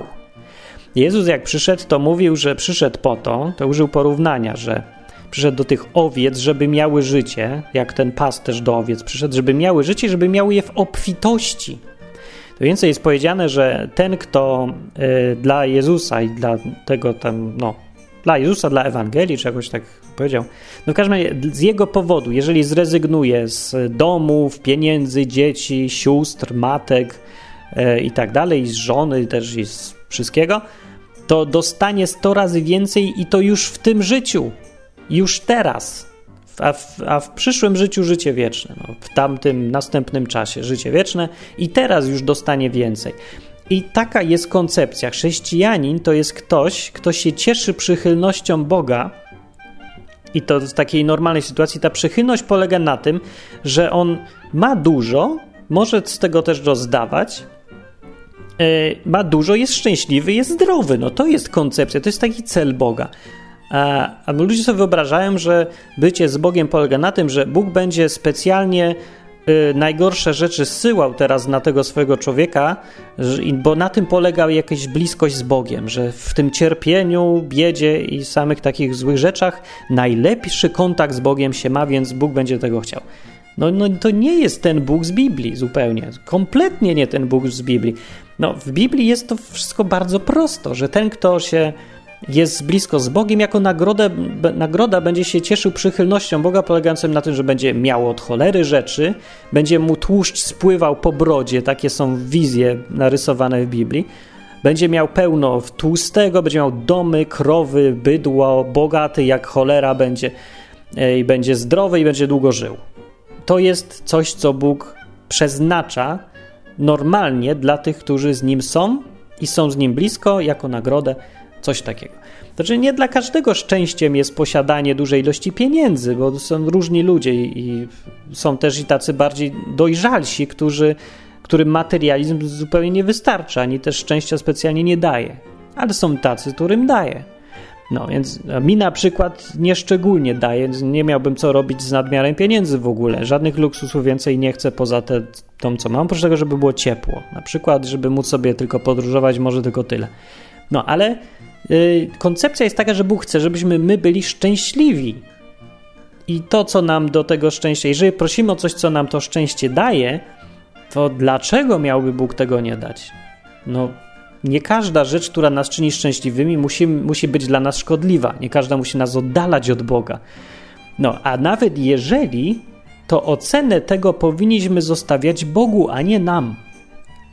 Jezus jak przyszedł, to mówił, że przyszedł po to, to użył porównania, że przyszedł do tych owiec, żeby miały życie, jak ten pasterz do owiec przyszedł, żeby miały życie, żeby miały je w obfitości. To więcej jest powiedziane, że ten, kto y, dla Jezusa i dla tego tam, no, dla Jezusa, dla Ewangelii, czy jakoś tak powiedział, no w każdym razie z jego powodu, jeżeli zrezygnuje z domów, pieniędzy, dzieci, sióstr, matek y, i tak dalej, z żony też i z wszystkiego, to dostanie 100 razy więcej i to już w tym życiu, już teraz a w, a w przyszłym życiu życie wieczne, no, w tamtym następnym czasie życie wieczne i teraz już dostanie więcej. I taka jest koncepcja. Chrześcijanin to jest ktoś, kto się cieszy przychylnością Boga. I to w takiej normalnej sytuacji ta przychylność polega na tym, że on ma dużo, może z tego też rozdawać, yy, ma dużo, jest szczęśliwy, jest zdrowy. No to jest koncepcja, to jest taki cel Boga. A, a ludzie sobie wyobrażają, że bycie z Bogiem polega na tym, że Bóg będzie specjalnie y, najgorsze rzeczy zsyłał teraz na tego swojego człowieka, bo na tym polega jakaś bliskość z Bogiem, że w tym cierpieniu, biedzie i samych takich złych rzeczach najlepszy kontakt z Bogiem się ma, więc Bóg będzie tego chciał. No, no to nie jest ten Bóg z Biblii zupełnie. Kompletnie nie ten Bóg z Biblii. No, w Biblii jest to wszystko bardzo prosto, że ten, kto się jest blisko z Bogiem, jako nagrodę, nagroda będzie się cieszył przychylnością Boga, polegającą na tym, że będzie miał od cholery rzeczy, będzie mu tłuszcz spływał po brodzie, takie są wizje narysowane w Biblii. Będzie miał pełno tłustego, będzie miał domy, krowy, bydło, bogaty jak cholera będzie e, i będzie zdrowy i będzie długo żył. To jest coś, co Bóg przeznacza normalnie dla tych, którzy z Nim są i są z Nim blisko, jako nagrodę, coś takiego. Znaczy, nie dla każdego szczęściem jest posiadanie dużej ilości pieniędzy, bo są różni ludzie i są też i tacy bardziej dojrzalsi, którzy, którym materializm zupełnie nie wystarcza, ani też szczęścia specjalnie nie daje. Ale są tacy, którym daje. No więc mi na przykład nieszczególnie daje, nie miałbym co robić z nadmiarem pieniędzy w ogóle. Żadnych luksusów więcej nie chcę poza te, tą, co mam, oprócz tego, żeby było ciepło. Na przykład, żeby móc sobie tylko podróżować, może tylko tyle. No ale koncepcja jest taka, że Bóg chce, żebyśmy my byli szczęśliwi. I to, co nam do tego szczęścia, jeżeli prosimy o coś, co nam to szczęście daje, to dlaczego miałby Bóg tego nie dać? No, nie każda rzecz, która nas czyni szczęśliwymi, musi, musi być dla nas szkodliwa. Nie każda musi nas oddalać od Boga. No, a nawet jeżeli, to ocenę tego powinniśmy zostawiać Bogu, a nie nam.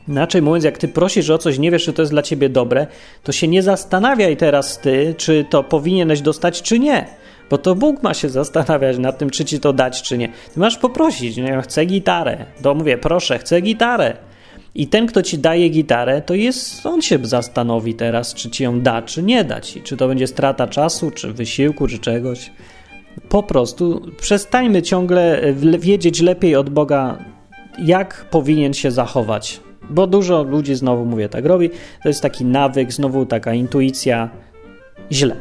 Inaczej mówiąc, jak ty prosisz o coś, nie wiesz, czy to jest dla ciebie dobre, to się nie zastanawiaj teraz ty, czy to powinieneś dostać, czy nie. Bo to Bóg ma się zastanawiać nad tym, czy ci to dać, czy nie. Ty masz poprosić, nie? chcę gitarę. To mówię, proszę, chcę gitarę. I ten, kto ci daje gitarę, to jest, on się zastanowi teraz, czy ci ją da, czy nie da ci. Czy to będzie strata czasu, czy wysiłku, czy czegoś. Po prostu przestańmy ciągle wiedzieć lepiej od Boga, jak powinien się zachować. Bo dużo ludzi znowu, mówię, tak robi. To jest taki nawyk, znowu taka intuicja. Źle.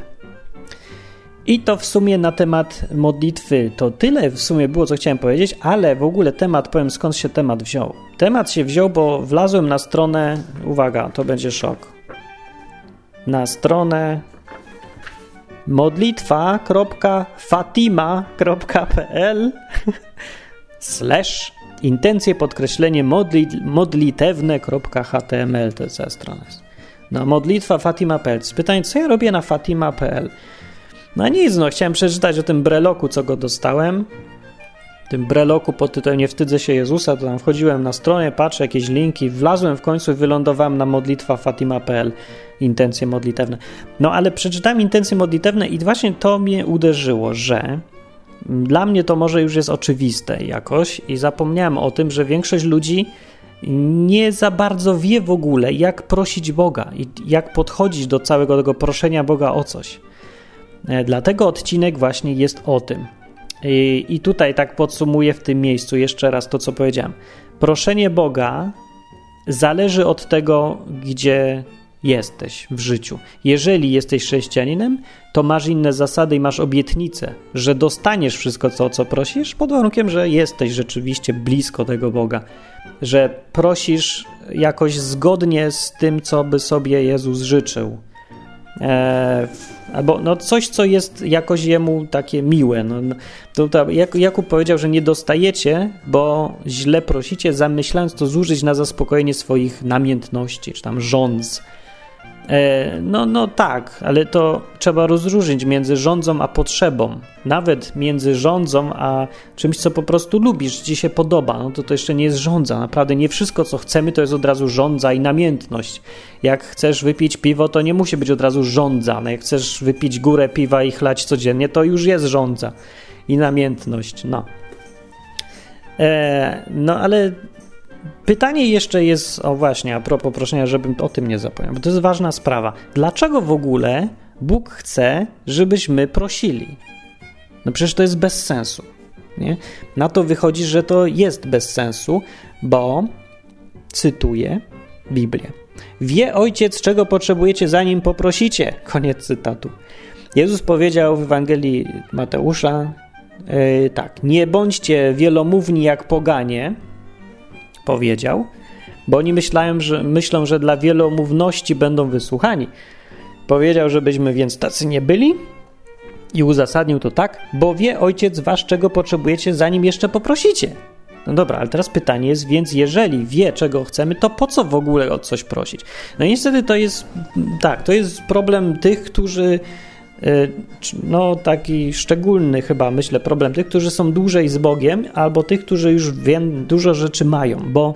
I to w sumie na temat modlitwy to tyle w sumie było, co chciałem powiedzieć, ale w ogóle temat, powiem skąd się temat wziął. Temat się wziął, bo wlazłem na stronę, uwaga, to będzie szok, na stronę modlitwa.fatima.pl slash intencje podkreślenie modli, modlitewne.html to jest cała strona. No, modlitwa fatima.pl. Pytanie, co ja robię na fatima.pl? No nic, no chciałem przeczytać o tym breloku, co go dostałem. Tym breloku pod tytułem Nie wstydzę się Jezusa, to tam wchodziłem na stronę, patrzę jakieś linki, wlazłem w końcu i wylądowałem na modlitwa fatima.pl, intencje modlitewne. No ale przeczytałem intencje modlitewne i właśnie to mnie uderzyło, że dla mnie to może już jest oczywiste jakoś i zapomniałem o tym, że większość ludzi nie za bardzo wie w ogóle, jak prosić Boga i jak podchodzić do całego tego proszenia Boga o coś. E, dlatego odcinek właśnie jest o tym. I, I tutaj tak podsumuję w tym miejscu jeszcze raz to, co powiedziałem. Proszenie Boga zależy od tego, gdzie jesteś w życiu. Jeżeli jesteś chrześcijaninem, to masz inne zasady i masz obietnicę, że dostaniesz wszystko, co, co prosisz, pod warunkiem, że jesteś rzeczywiście blisko tego Boga, że prosisz jakoś zgodnie z tym, co by sobie Jezus życzył. Eee, albo no coś, co jest jakoś jemu takie miłe. No, no to, to, Jakub powiedział, że nie dostajecie, bo źle prosicie, zamyślając to zużyć na zaspokojenie swoich namiętności, czy tam rządz. E, no, no tak, ale to trzeba rozróżnić między rządzą a potrzebą. Nawet między rządzą a czymś, co po prostu lubisz, ci się podoba, no to to jeszcze nie jest rządza. Naprawdę nie wszystko, co chcemy, to jest od razu rządza i namiętność. Jak chcesz wypić piwo, to nie musi być od razu rządza. No jak chcesz wypić górę piwa i chlać codziennie, to już jest rządza i namiętność. No. E, no ale Pytanie jeszcze jest, o właśnie, a propos proszenia, żebym o tym nie zapomniał, bo to jest ważna sprawa. Dlaczego w ogóle Bóg chce, żebyśmy prosili? No przecież to jest bez sensu. Nie? Na to wychodzi, że to jest bez sensu, bo cytuję Biblię. Wie ojciec, czego potrzebujecie, zanim poprosicie. Koniec cytatu. Jezus powiedział w Ewangelii Mateusza yy, tak: Nie bądźcie wielomówni jak poganie, powiedział, bo oni myślają, że, myślą, że dla wielomówności będą wysłuchani. Powiedział, żebyśmy więc tacy nie byli i uzasadnił to tak, bo wie ojciec wasz, czego potrzebujecie, zanim jeszcze poprosicie. No dobra, ale teraz pytanie jest, więc jeżeli wie, czego chcemy, to po co w ogóle o coś prosić? No niestety to jest, tak, to jest problem tych, którzy, no taki szczególny chyba, myślę, problem tych, którzy są dłużej z Bogiem, albo tych, którzy już wiem, dużo rzeczy mają, bo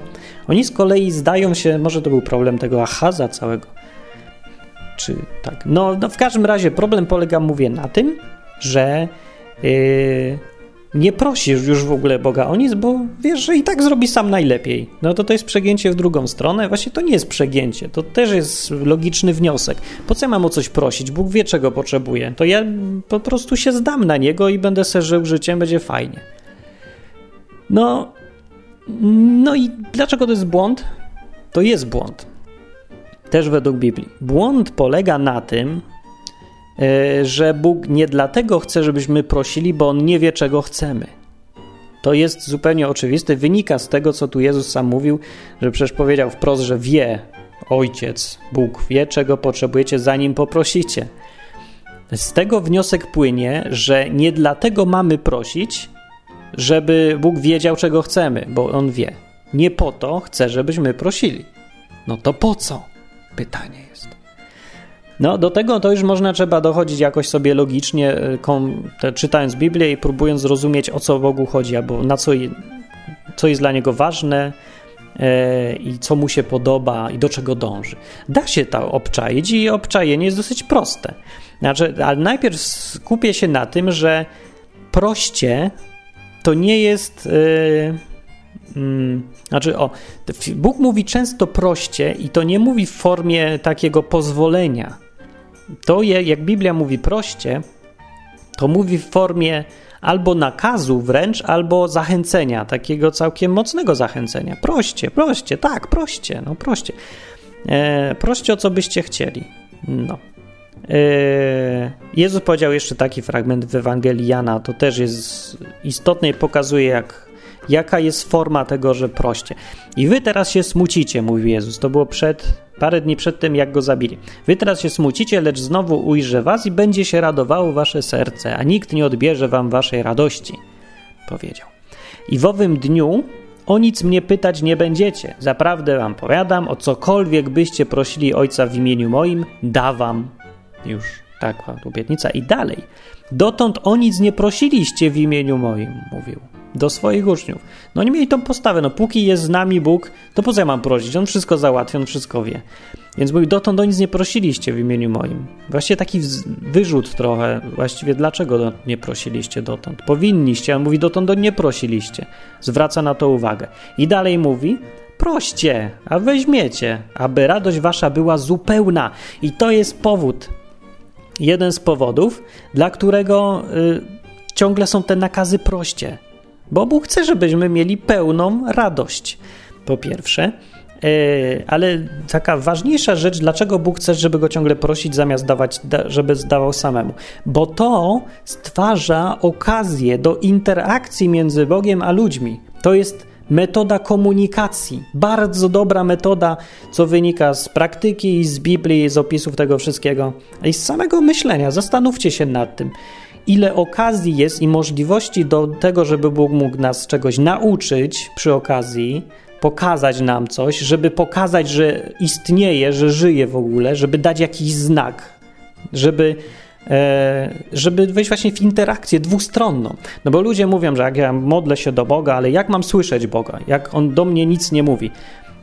oni z kolei zdają się, może to był problem tego achaza całego, czy tak. No, no w każdym razie problem polega, mówię, na tym, że yy, nie prosisz już w ogóle Boga o nic, bo wiesz, że i tak zrobi sam najlepiej. No to to jest przegięcie w drugą stronę. Właśnie to nie jest przegięcie, to też jest logiczny wniosek. Po co ja mam o coś prosić? Bóg wie, czego potrzebuje. To ja po prostu się zdam na Niego i będę se żył życiem, będzie fajnie. No, no i dlaczego to jest błąd? To jest błąd. Też według Biblii. Błąd polega na tym, że Bóg nie dlatego chce, żebyśmy prosili, bo On nie wie, czego chcemy. To jest zupełnie oczywiste. Wynika z tego, co tu Jezus sam mówił, że przecież powiedział wprost, że wie Ojciec, Bóg wie, czego potrzebujecie, zanim poprosicie. Z tego wniosek płynie, że nie dlatego mamy prosić, żeby Bóg wiedział, czego chcemy, bo On wie. Nie po to chce, żebyśmy prosili. No to po co? Pytanie jest. No, do tego to już można trzeba dochodzić jakoś sobie logicznie, e, kom, te, czytając Biblię i próbując zrozumieć, o co Bogu chodzi, albo na co, co jest dla Niego ważne e, i co mu się podoba i do czego dąży. Da się to obczaić i obczajenie jest dosyć proste. Znaczy, ale najpierw skupię się na tym, że proście to nie jest... Yy, znaczy, o, Bóg mówi często proście i to nie mówi w formie takiego pozwolenia to je, jak Biblia mówi proście, to mówi w formie albo nakazu wręcz, albo zachęcenia, takiego całkiem mocnego zachęcenia. Proście, proście, tak, proście, no proście. E, proście o co byście chcieli. No. E, Jezus powiedział jeszcze taki fragment w Ewangelii Jana, to też jest istotny i pokazuje, jak, jaka jest forma tego, że proście. I wy teraz się smucicie, mówi Jezus. To było przed parę dni przed tym, jak go zabili. Wy teraz się smucicie, lecz znowu ujrzę was i będzie się radowało wasze serce, a nikt nie odbierze wam waszej radości, powiedział. I w owym dniu o nic mnie pytać nie będziecie. Zaprawdę wam powiadam, o cokolwiek byście prosili Ojca w imieniu moim, da wam. Już taka obietnica. I dalej. Dotąd o nic nie prosiliście w imieniu moim, mówił do swoich uczniów. No oni mieli tą postawę, no póki jest z nami Bóg, to po co ja mam prosić? On wszystko załatwi, on wszystko wie. Więc mówi, dotąd o nic nie prosiliście w imieniu moim. Właściwie taki wyrzut trochę, właściwie dlaczego nie prosiliście dotąd? Powinniście, on mówi, dotąd nie prosiliście. Zwraca na to uwagę. I dalej mówi, proście, a weźmiecie, aby radość wasza była zupełna. I to jest powód, jeden z powodów, dla którego y, ciągle są te nakazy proście. Bo Bóg chce, żebyśmy mieli pełną radość. Po pierwsze, e, ale taka ważniejsza rzecz, dlaczego Bóg chce, żeby go ciągle prosić, zamiast dawać, żeby zdawał samemu? Bo to stwarza okazję do interakcji między Bogiem a ludźmi. To jest metoda komunikacji. Bardzo dobra metoda, co wynika z praktyki, z Biblii, z opisów tego wszystkiego i z samego myślenia. Zastanówcie się nad tym ile okazji jest i możliwości do tego, żeby Bóg mógł nas czegoś nauczyć przy okazji, pokazać nam coś, żeby pokazać, że istnieje, że żyje w ogóle, żeby dać jakiś znak, żeby, żeby wejść właśnie w interakcję dwustronną. No bo ludzie mówią, że jak ja modlę się do Boga, ale jak mam słyszeć Boga, jak On do mnie nic nie mówi,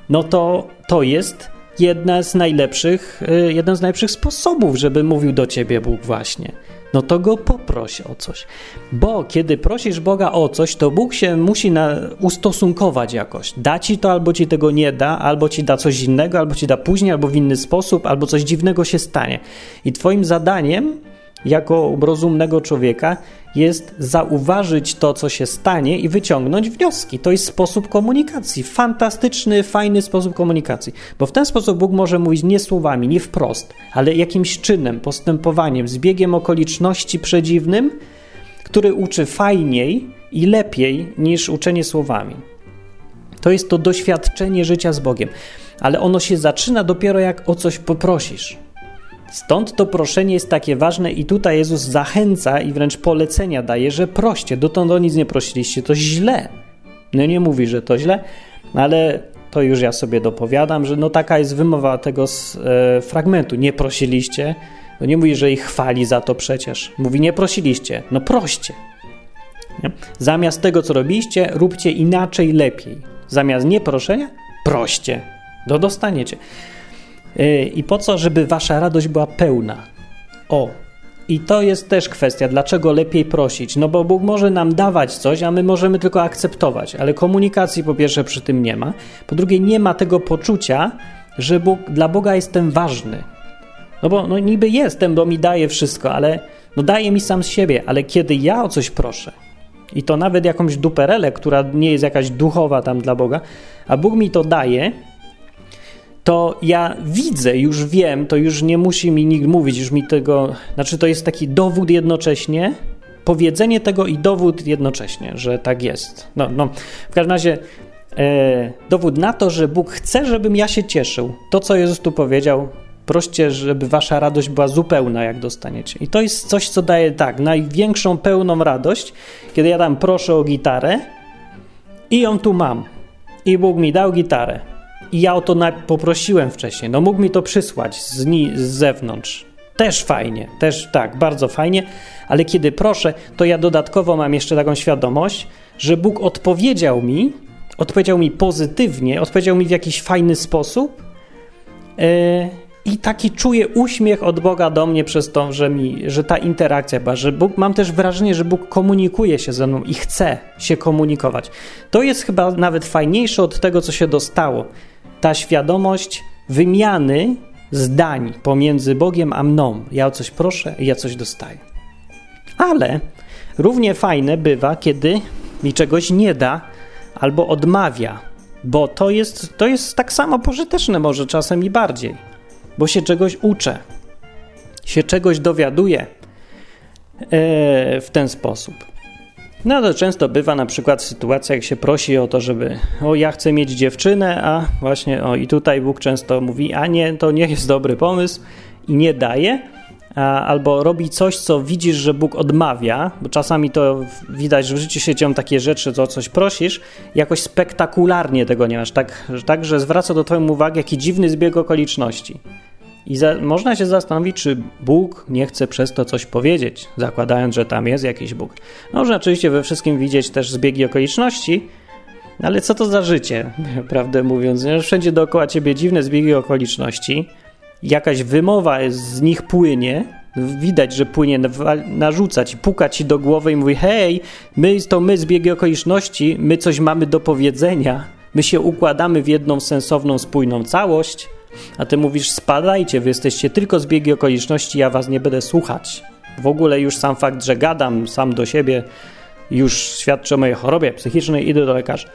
no to to jest jedna z najlepszych, e, jeden z najlepszych sposobów, żeby mówił do ciebie Bóg właśnie no to go poproś o coś. Bo kiedy prosisz Boga o coś, to Bóg się musi na, ustosunkować jakoś. Da ci to, albo ci tego nie da, albo ci da coś innego, albo ci da później, albo w inny sposób, albo coś dziwnego się stanie. I twoim zadaniem jako rozumnego człowieka jest zauważyć to, co się stanie i wyciągnąć wnioski. To jest sposób komunikacji. Fantastyczny, fajny sposób komunikacji. Bo w ten sposób Bóg może mówić nie słowami, nie wprost, ale jakimś czynem, postępowaniem, zbiegiem okoliczności przedziwnym, który uczy fajniej i lepiej niż uczenie słowami. To jest to doświadczenie życia z Bogiem, ale ono się zaczyna dopiero jak o coś poprosisz. Stąd to proszenie jest takie ważne i tutaj Jezus zachęca i wręcz polecenia daje, że proście, dotąd o nic nie prosiliście, to źle. No nie mówi, że to źle, ale to już ja sobie dopowiadam, że no taka jest wymowa tego z, e, fragmentu. Nie prosiliście, no nie mówi, że ich chwali za to przecież. Mówi, nie prosiliście, no proście. Nie? Zamiast tego, co robiliście, róbcie inaczej, lepiej. Zamiast nie proszenia, proście. Do dostaniecie. Y, I po co, żeby wasza radość była pełna? O, i to jest też kwestia, dlaczego lepiej prosić. No bo Bóg może nam dawać coś, a my możemy tylko akceptować, ale komunikacji po pierwsze przy tym nie ma. Po drugie, nie ma tego poczucia, że Bóg, dla Boga jestem ważny. No bo no niby jestem, bo mi daje wszystko, ale no daje mi sam z siebie, ale kiedy ja o coś proszę, i to nawet jakąś duperelę, która nie jest jakaś duchowa tam dla Boga, a Bóg mi to daje, to ja widzę, już wiem, to już nie musi mi nikt mówić, już mi tego. Znaczy, to jest taki dowód jednocześnie, powiedzenie tego i dowód jednocześnie, że tak jest. No, no. W każdym razie e, dowód na to, że Bóg chce, żebym ja się cieszył. To, co Jezus tu powiedział, proście, żeby wasza radość była zupełna, jak dostaniecie. I to jest coś, co daje tak, największą pełną radość, kiedy ja tam proszę o gitarę i ją tu mam. I Bóg mi dał gitarę. I ja o to poprosiłem wcześniej. No mógł mi to przysłać z, z zewnątrz. Też fajnie, też tak, bardzo fajnie, ale kiedy proszę, to ja dodatkowo mam jeszcze taką świadomość, że Bóg odpowiedział mi, odpowiedział mi pozytywnie, odpowiedział mi w jakiś fajny sposób. Yy, i taki czuję uśmiech od Boga do mnie przez to, że, mi, że ta interakcja była, że Bóg, mam też wrażenie, że Bóg komunikuje się ze mną i chce się komunikować. To jest chyba nawet fajniejsze od tego, co się dostało ta świadomość wymiany zdań pomiędzy Bogiem a mną. Ja o coś proszę, ja coś dostaję. Ale równie fajne bywa, kiedy mi czegoś nie da albo odmawia, bo to jest, to jest tak samo pożyteczne, może czasem i bardziej, bo się czegoś uczę, się czegoś dowiaduję e, w ten sposób. No to często bywa na przykład sytuacja, jak się prosi o to, żeby o ja chcę mieć dziewczynę, a właśnie o i tutaj Bóg często mówi, a nie, to nie jest dobry pomysł i nie daje, a, albo robi coś, co widzisz, że Bóg odmawia, bo czasami to widać, że w życiu się dzieją takie rzeczy, co o coś prosisz, jakoś spektakularnie tego nie masz, tak, tak że zwraca do Twoją uwagę, jaki dziwny zbieg okoliczności. I za, można się zastanowić, czy Bóg nie chce przez to coś powiedzieć, zakładając, że tam jest jakiś Bóg. Można oczywiście we wszystkim widzieć też zbiegi okoliczności, ale co to za życie, prawdę mówiąc? Wszędzie dookoła ciebie dziwne zbiegi okoliczności, jakaś wymowa z nich płynie, widać, że płynie, narzucać, pukać ci do głowy i mówi: Hej, my to my zbiegi okoliczności, my coś mamy do powiedzenia, my się układamy w jedną sensowną, spójną całość. A ty mówisz, spadajcie, wy jesteście tylko zbiegi okoliczności, ja was nie będę słuchać. W ogóle już sam fakt, że gadam sam do siebie, już świadczy o mojej chorobie psychicznej, idę do lekarza.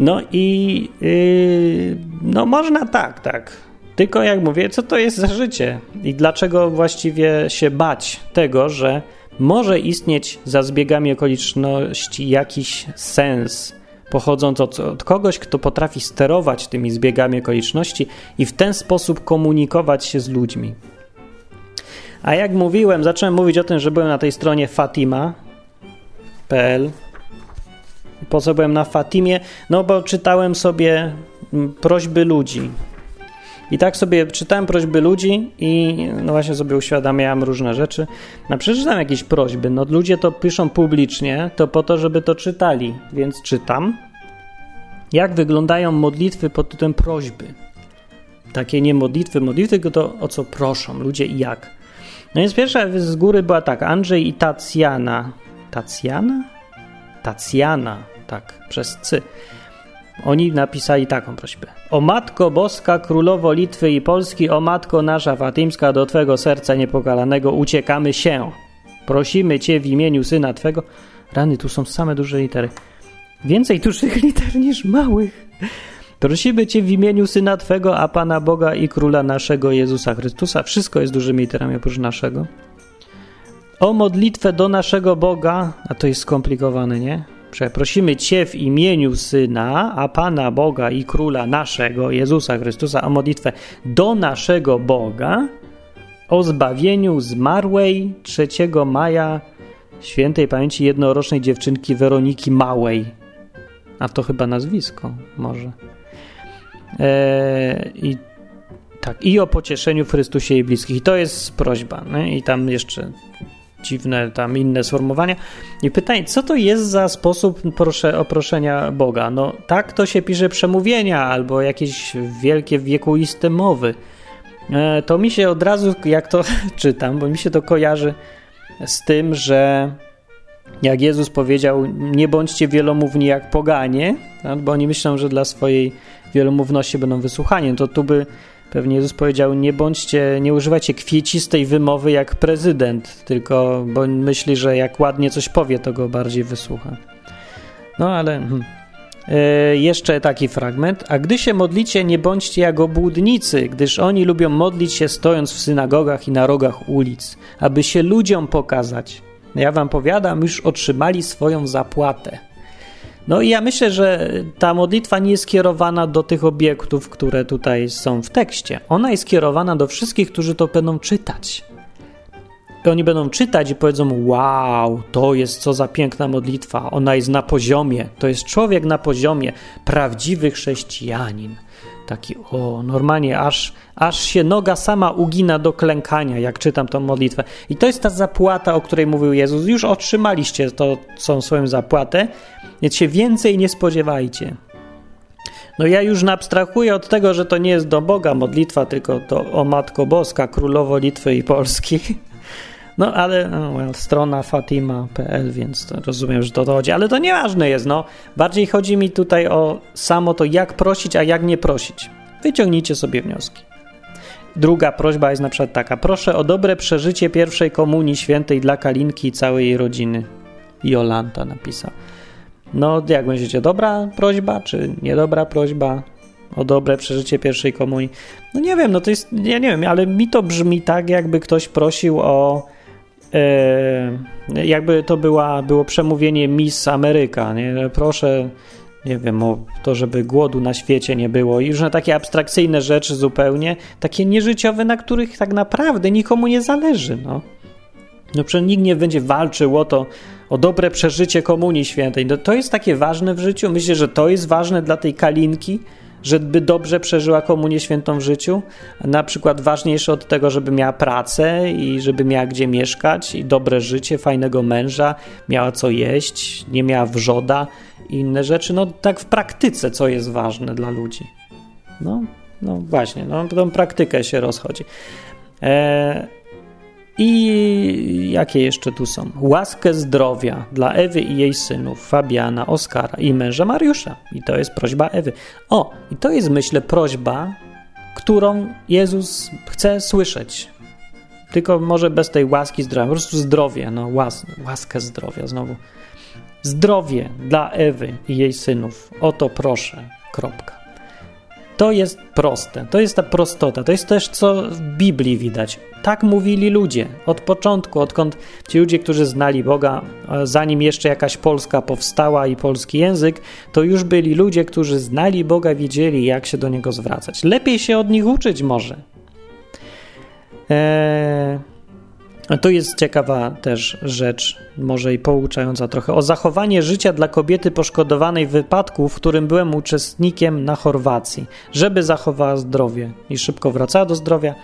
No i yy, no można tak, tak. Tylko jak mówię, co to jest za życie i dlaczego właściwie się bać tego, że może istnieć za zbiegami okoliczności jakiś sens, pochodząc od, od, kogoś, kto potrafi sterować tymi zbiegami okoliczności i w ten sposób komunikować się z ludźmi. A jak mówiłem, zacząłem mówić o tym, że byłem na tej stronie fatima.pl. Po co byłem na Fatimie? No bo czytałem sobie mm, prośby ludzi. I tak sobie czytałem prośby ludzi i no właśnie sobie uświadamiałem różne rzeczy. No przeczytam jakieś prośby. No ludzie to piszą publicznie, to po to, żeby to czytali, więc czytam. Jak wyglądają modlitwy pod tytułem prośby? Takie nie modlitwy, modlitwy, tylko to o co proszą ludzie i jak. No więc pierwsza z góry była tak, Andrzej i Tacjana. Tacjana? Tacjana, tak, przez cy. Oni napisali taką prośbę. O Matko Boska, Królowo Litwy i Polski, o Matko nasza Fatimska, do Twego serca niepokalanego uciekamy się. Prosimy Cię w imieniu Syna Twego. Rany, tu są same duże litery. Więcej dużych liter niż małych. Prosimy Cię w imieniu Syna Twego, a Pana Boga i Króla naszego Jezusa Chrystusa. Wszystko jest dużymi literami oprócz naszego. O modlitwę do naszego Boga, a to jest skomplikowane, nie? Prosimy Cię w imieniu Syna, a Pana Boga i Króla naszego, Jezusa Chrystusa, o modlitwę do naszego Boga o zbawieniu zmarłej 3 maja świętej pamięci jednorocznej dziewczynki Weroniki Małej. A to chyba nazwisko, może. Eee, I tak, i o pocieszeniu w Chrystusie i bliskich. I to jest prośba. Nie? I tam jeszcze dziwne tam inne sformułowania. I pytanie, co to jest za sposób proszę, oproszenia Boga? No tak to się pisze przemówienia albo jakieś wielkie, wiekuiste mowy. E, to mi się od razu, jak to czytam, bo mi się to kojarzy z tym, że jak Jezus powiedział, nie bądźcie wielomówni jak poganie, bo oni myślą, że dla swojej wielomówności będą wysłuchani, to tu by pewnie Jezus powiedział, nie bądźcie, nie używajcie kwiecistej wymowy jak prezydent, tylko bo myśli, że jak ładnie coś powie, to go bardziej wysłucha. No ale... Hmm. E, jeszcze taki fragment. A gdy się modlicie, nie bądźcie jak obłudnicy, gdyż oni lubią modlić się stojąc w synagogach i na rogach ulic, aby się ludziom pokazać. Ja wam powiadam, już otrzymali swoją zapłatę. No i ja myślę, że ta modlitwa nie jest skierowana do tych obiektów, które tutaj są w tekście. Ona jest skierowana do wszystkich, którzy to będą czytać. I oni będą czytać i powiedzą: Wow, to jest co za piękna modlitwa. Ona jest na poziomie. To jest człowiek na poziomie, prawdziwy chrześcijanin. Taki, o, normalnie aż, aż się noga sama ugina do klękania, jak czytam tą modlitwę. I to jest ta zapłata, o której mówił Jezus. Już otrzymaliście to, są swoją zapłatę, więc się więcej nie spodziewajcie. No ja już abstrahuję od tego, że to nie jest do Boga modlitwa, tylko to o Matko Boska, Królowo Litwy i Polski. No ale no, strona fatima.pl, więc rozumiem, że to, to chodzi, ale to nieważne jest, no. Bardziej chodzi mi tutaj o samo to, jak prosić, a jak nie prosić. Wyciągnijcie sobie wnioski. Druga prośba jest na przykład taka: proszę o dobre przeżycie pierwszej komunii świętej dla Kalinki i całej jej rodziny. Jolanta napisał. No, jak myślicie, dobra prośba, czy niedobra prośba o dobre przeżycie pierwszej komunii? No nie wiem, no to jest, ja nie wiem, ale mi to brzmi tak, jakby ktoś prosił o e, jakby to była, było przemówienie Miss Ameryka, nie? Proszę, nie wiem, o to, żeby głodu na świecie nie było i różne takie abstrakcyjne rzeczy zupełnie, takie nieżyciowe, na których tak naprawdę nikomu nie zależy, no. No przecież nikt nie będzie walczył o to, o dobre przeżycie Komunii Świętej. No, to jest takie ważne w życiu. Myślę, że to jest ważne dla tej kalinki, żeby dobrze przeżyła komunię świętą w życiu. Na przykład ważniejsze od tego, żeby miała pracę i żeby miała gdzie mieszkać i dobre życie, fajnego męża, miała co jeść, nie miała wrzoda i inne rzeczy. No tak w praktyce, co jest ważne dla ludzi. No, no właśnie, no tą praktykę się rozchodzi. E, i jakie jeszcze tu są? Łaskę zdrowia dla Ewy i jej synów, Fabiana, Oskara i męża Mariusza. I to jest prośba Ewy. O, i to jest, myślę, prośba, którą Jezus chce słyszeć. Tylko może bez tej łaski zdrowia, po prostu zdrowie, no łas, łaskę zdrowia znowu. Zdrowie dla Ewy i jej synów. O to proszę. Kropka. To jest proste, to jest ta prostota, to jest też co w Biblii widać. Tak mówili ludzie od początku, odkąd ci ludzie, którzy znali Boga, zanim jeszcze jakaś Polska powstała i polski język, to już byli ludzie, którzy znali Boga, wiedzieli jak się do Niego zwracać. Lepiej się od nich uczyć może. Eee, to jest ciekawa też rzecz, może i pouczająca trochę, o zachowanie życia dla kobiety poszkodowanej w wypadku, w którym byłem uczestnikiem na Chorwacji, żeby zachowała zdrowie i szybko wracała do zdrowia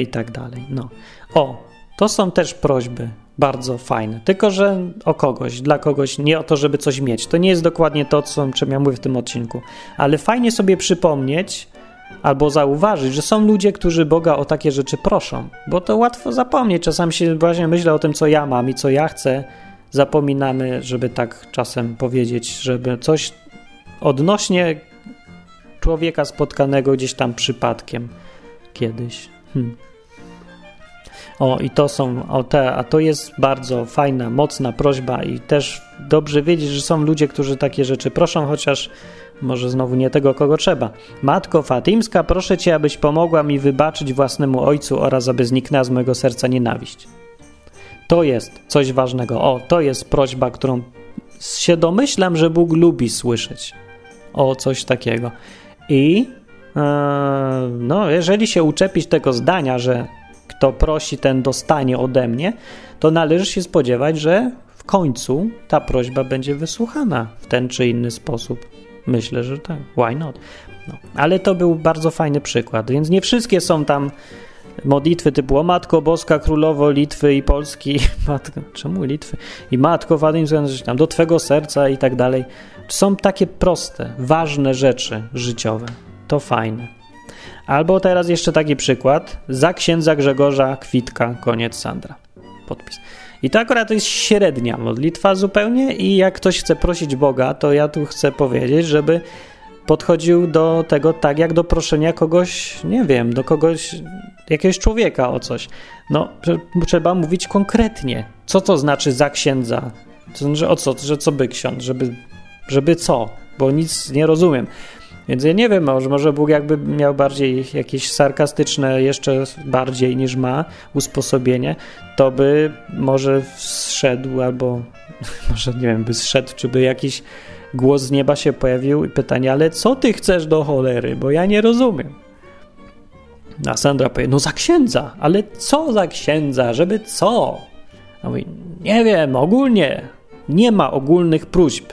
i tak dalej. No. O, to są też prośby bardzo fajne, tylko że o kogoś, dla kogoś, nie o to, żeby coś mieć. To nie jest dokładnie to, co, czym ja mówię w tym odcinku, ale fajnie sobie przypomnieć, albo zauważyć, że są ludzie, którzy Boga o takie rzeczy proszą, bo to łatwo zapomnieć. Czasami się właśnie myślę o tym, co ja mam i co ja chcę. Zapominamy, żeby tak czasem powiedzieć, żeby coś odnośnie człowieka spotkanego gdzieś tam przypadkiem kiedyś. Hmm. O, i to są, o te, a to jest bardzo fajna, mocna prośba i też dobrze wiedzieć, że są ludzie, którzy takie rzeczy proszą, chociaż może znowu nie tego, kogo trzeba. Matko Fatimska, proszę Cię, abyś pomogła mi wybaczyć własnemu ojcu oraz aby zniknęła z mojego serca nienawiść. To jest coś ważnego. O, to jest prośba, którą się domyślam, że Bóg lubi słyszeć. O, coś takiego. I e, no, jeżeli się uczepić tego zdania, że kto prosi, ten dostanie ode mnie, to należy się spodziewać, że w końcu ta prośba będzie wysłuchana w ten czy inny sposób. Myślę, że tak. Why not? No. Ale to był bardzo fajny przykład, więc nie wszystkie są tam modlitwy typu o Matko Boska, Królowo Litwy i Polski, matko, czemu Litwy? I Matko Wadim, tam do Twego serca i tak dalej. Są takie proste, ważne rzeczy życiowe. To fajne. Albo teraz jeszcze taki przykład. Za księdza Grzegorza Kwitka, koniec Sandra. Podpis. I to akurat jest średnia modlitwa zupełnie i jak ktoś chce prosić Boga, to ja tu chcę powiedzieć, żeby podchodził do tego tak, jak do proszenia kogoś, nie wiem, do kogoś, jakiegoś człowieka o coś. No, trzeba mówić konkretnie. Co to znaczy za księdza? To znaczy o co? Że co by ksiądz? Żeby, żeby co? Bo nic nie rozumiem. Więc ja nie wiem, może, może Bóg jakby miał bardziej jakieś sarkastyczne, jeszcze bardziej niż ma usposobienie, to by może zszedł albo może nie wiem, by zszedł, czy by jakiś głos z nieba się pojawił i pytanie, ale co ty chcesz do cholery, bo ja nie rozumiem. A Sandra powie, no za księdza, ale co za księdza, żeby co? A mówi, nie wiem, ogólnie. Nie ma ogólnych próśb.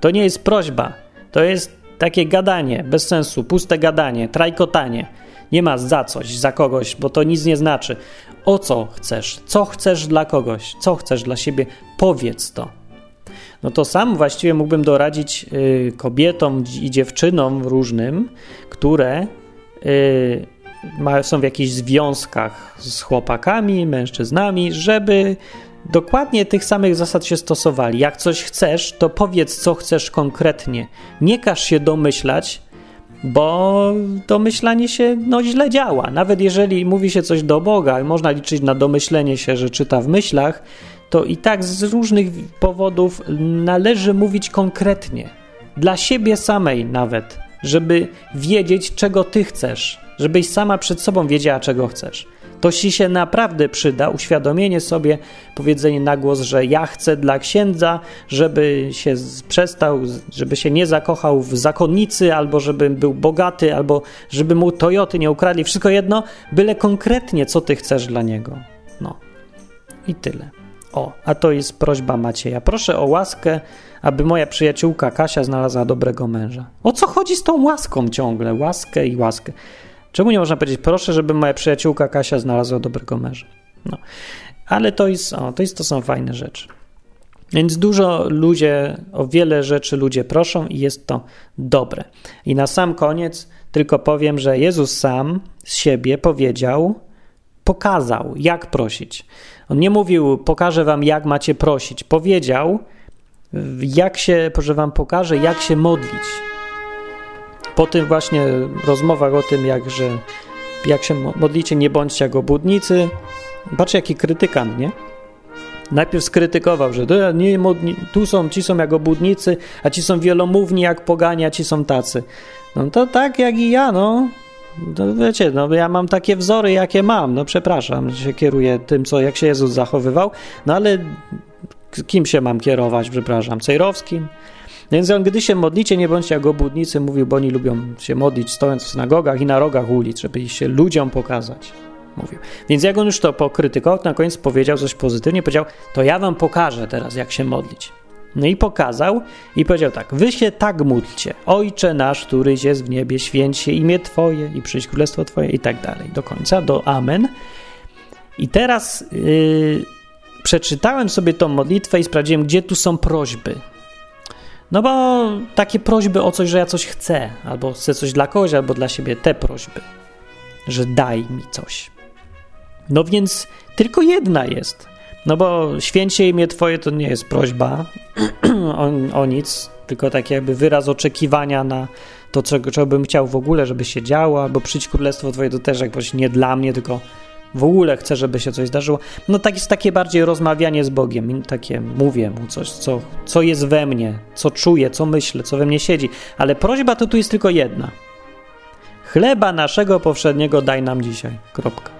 To nie jest prośba. To jest takie gadanie, bez sensu, puste gadanie, trajkotanie. Nie ma za coś, za kogoś, bo to nic nie znaczy. O co chcesz? Co chcesz dla kogoś? Co chcesz dla siebie? Powiedz to. No to sam właściwie mógłbym doradzić y, kobietom i dziewczynom różnym, które y, ma, są w jakichś związkach z chłopakami, mężczyznami, żeby dokładnie tych samych zasad się stosowali. Jak coś chcesz, to powiedz, co chcesz konkretnie. Nie każ się domyślać, bo domyślanie się no, źle działa. Nawet jeżeli mówi się coś do Boga i można liczyć na domyślenie się, że czyta w myślach, to i tak z różnych powodów należy mówić konkretnie. Dla siebie samej nawet, żeby wiedzieć, czego ty chcesz, żebyś sama przed sobą wiedziała, czego chcesz. To ci się naprawdę przyda, uświadomienie sobie, powiedzenie na głos, że ja chcę dla księdza, żeby się przestał, żeby się nie zakochał w zakonnicy, albo żeby był bogaty, albo żeby mu Toyoty nie ukradli. Wszystko jedno, byle konkretnie, co ty chcesz dla niego. No i tyle. O, a to jest prośba Macieja. Proszę o łaskę, aby moja przyjaciółka Kasia znalazła dobrego męża. O co chodzi z tą łaską ciągle? Łaskę i łaskę. Czemu nie można powiedzieć, proszę, żeby moja przyjaciółka Kasia znalazła dobrego męża? No. Ale to jest, o, to jest, to są fajne rzeczy. Więc dużo ludzie, o wiele rzeczy ludzie proszą i jest to dobre. I na sam koniec tylko powiem, że Jezus sam z siebie powiedział, pokazał, jak prosić. On nie mówił, pokażę wam, jak macie prosić. Powiedział, jak się, że wam pokażę, jak się modlić. Po tym właśnie rozmowach o tym, jak, że, jak się modlicie, nie bądźcie jak obłudnicy. Patrz, jaki krytykant, nie? Najpierw skrytykował, że nie, tu są, ci są jak obłudnicy, a ci są wielomówni jak pogania, ci są tacy. No to tak jak i ja, no. No wiecie, no ja mam takie wzory, jakie mam. No przepraszam, że się kieruję tym, co jak się Jezus zachowywał, no ale kim się mam kierować, przepraszam, Cejrowskim? Więc on, gdy się modlicie, nie bądźcie jak obłudnicy, mówił, bo oni lubią się modlić stojąc w synagogach i na rogach ulic, żeby się ludziom pokazać. Mówił. Więc jak on już to pokrytykował, na koniec powiedział coś pozytywnie, powiedział, to ja wam pokażę teraz, jak się modlić. No i pokazał i powiedział tak: Wy się tak módlcie, Ojcze nasz, któryś jest w niebie, święć się imię Twoje i przyjdź królestwo Twoje i tak dalej. Do końca, do Amen. I teraz yy, przeczytałem sobie tą modlitwę i sprawdziłem, gdzie tu są prośby. No bo takie prośby o coś, że ja coś chcę, albo chcę coś dla kogoś, albo dla siebie, te prośby, że daj mi coś. No więc tylko jedna jest. No bo święcie imię Twoje to nie jest prośba o, o nic, tylko tak jakby wyraz oczekiwania na to, czego, czego bym chciał w ogóle, żeby się działo, albo przyjdź królestwo Twoje, to też jakoś nie dla mnie, tylko w ogóle chcę, żeby się coś zdarzyło. No tak jest takie bardziej rozmawianie z Bogiem, takie mówię mu coś, co, co jest we mnie, co czuję, co myślę, co we mnie siedzi. Ale prośba to tu jest tylko jedna. Chleba naszego powszedniego daj nam dzisiaj. Kropka.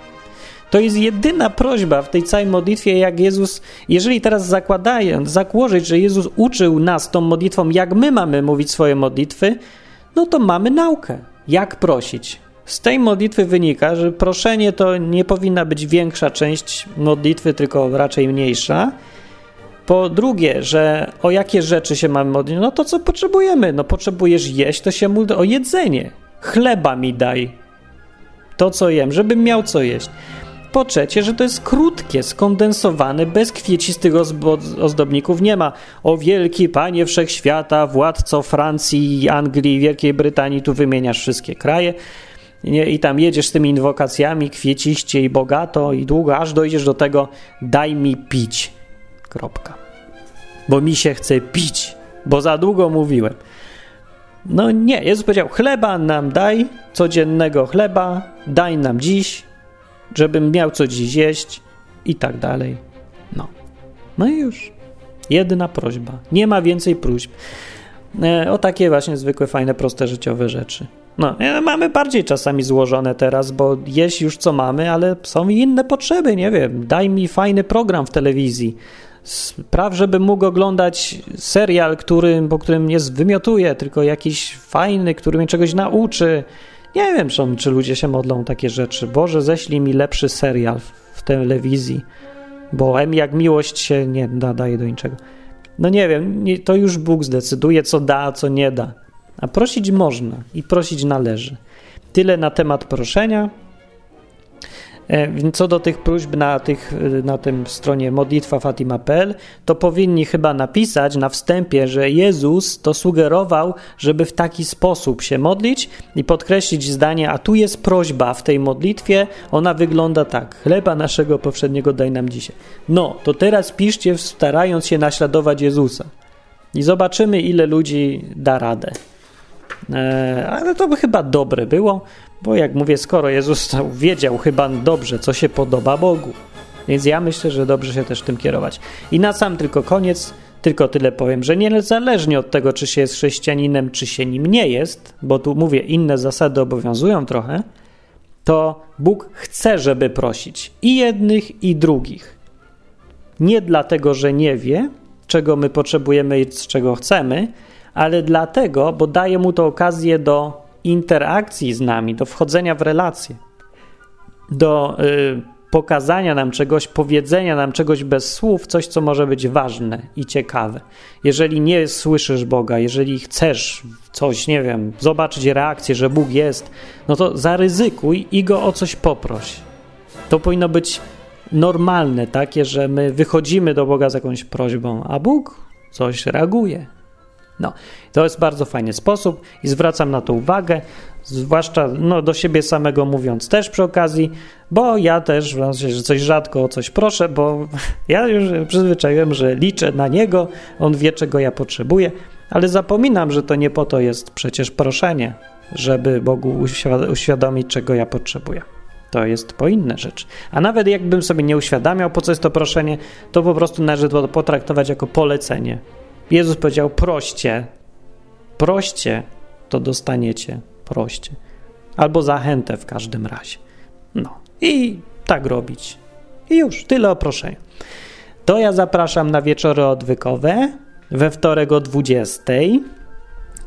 To jest jedyna prośba w tej całej modlitwie, jak Jezus, jeżeli teraz zakładając, zakłożyć, że Jezus uczył nas tą modlitwą, jak my mamy mówić swoje modlitwy, no to mamy naukę, jak prosić. Z tej modlitwy wynika, że proszenie to nie powinna być większa część modlitwy, tylko raczej mniejsza. Po drugie, że o jakie rzeczy się mamy modlić? No to co potrzebujemy? No potrzebujesz jeść, to się módl o jedzenie. Chleba mi daj. To co jem, żebym miał co jeść. Po trzecie, że to jest krótkie, skondensowane, bez kwiecistych ozdobników. Nie ma o wielki panie wszechświata, władco Francji, Anglii, Wielkiej Brytanii, tu wymieniasz wszystkie kraje. Nie, I tam jedziesz z tymi inwokacjami kwieciście i bogato i długo, aż dojdziesz do tego daj mi pić. Kropka. Bo mi się chce pić, bo za długo mówiłem. No nie, Jezus powiedział, chleba nam daj, codziennego chleba, daj nam dziś, żebym miał co dziś jeść i tak dalej. No. No i już. Jedna prośba. Nie ma więcej próśb. E, o takie właśnie zwykłe, fajne, proste życiowe rzeczy. No, e, mamy bardziej czasami złożone teraz, bo jeść już co mamy, ale są inne potrzeby, nie wiem. Daj mi fajny program w telewizji. Spraw, żebym mógł oglądać serial, którym, po którym nie wymiotuje, tylko jakiś fajny, który mnie czegoś nauczy. Nie wiem, czy, ludzie się modlą takie rzeczy. Boże, ześlij mi lepszy serial w telewizji, bo M jak miłość się nie nadaje do niczego. No nie wiem, to już Bóg zdecyduje, co da, a co nie da. A prosić można i prosić należy. Tyle na temat proszenia. E, co do tych próśb na, tych, na tym stronie modlitwafatima.pl, to powinni chyba napisać na wstępie, że Jezus to sugerował, żeby w taki sposób się modlić i podkreślić zdanie, a tu jest prośba w tej modlitwie, ona wygląda tak, chleba naszego powszedniego daj nam dzisiaj. No, to teraz piszcie starając się naśladować Jezusa i zobaczymy ile ludzi da radę. E, ale to by chyba dobre było, bo jak mówię, skoro Jezus wiedział chyba dobrze, co się podoba Bogu, więc ja myślę, że dobrze się też tym kierować. I na sam tylko koniec, tylko tyle powiem, że niezależnie od tego, czy się jest chrześcijaninem, czy się nim nie jest, bo tu mówię, inne zasady obowiązują trochę, to Bóg chce, żeby prosić i jednych, i drugich. Nie dlatego, że nie wie, czego my potrzebujemy i z czego chcemy, ale dlatego, bo daje mu to okazję do interakcji z nami, do wchodzenia w relacje, do y, pokazania nam czegoś, powiedzenia nam czegoś bez słów, coś, co może być ważne i ciekawe. Jeżeli nie słyszysz Boga, jeżeli chcesz coś, nie wiem, zobaczyć reakcję, że Bóg jest, no to zaryzykuj i go o coś poproś. To powinno być normalne, takie, że my wychodzimy do Boga z jakąś prośbą, a Bóg coś reaguje. No, to jest bardzo fajny sposób i zwracam na to uwagę, zwłaszcza no, do siebie samego mówiąc też przy okazji, bo ja też że coś rzadko o coś proszę, bo ja już przyzwyczaiłem, że liczę na niego, on wie czego ja potrzebuję, ale zapominam, że to nie po to jest przecież proszenie, żeby Bogu uświadomić, czego ja potrzebuję. To jest po inne rzeczy. A nawet jakbym sobie nie uświadamiał, po co jest to proszenie, to po prostu należy to potraktować jako polecenie. Jezus powiedział: proście, proście, to dostaniecie, proście. Albo zachętę w każdym razie. No i tak robić. I już, tyle o. To ja zapraszam na wieczory odwykowe we wtorek o 20.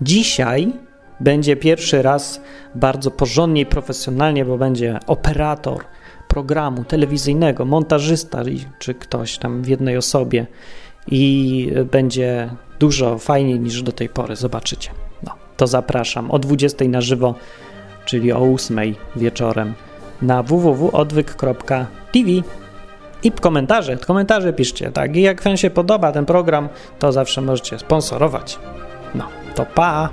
Dzisiaj będzie pierwszy raz bardzo porządnie i profesjonalnie, bo będzie operator programu telewizyjnego, montażysta czy ktoś tam w jednej osobie i będzie dużo fajniej niż do tej pory. Zobaczycie. No, to zapraszam o 20 na żywo, czyli o 8 wieczorem na www.odwyk.tv i komentarze, komentarze piszcie, tak? I jak wam się podoba ten program, to zawsze możecie sponsorować. No, to pa!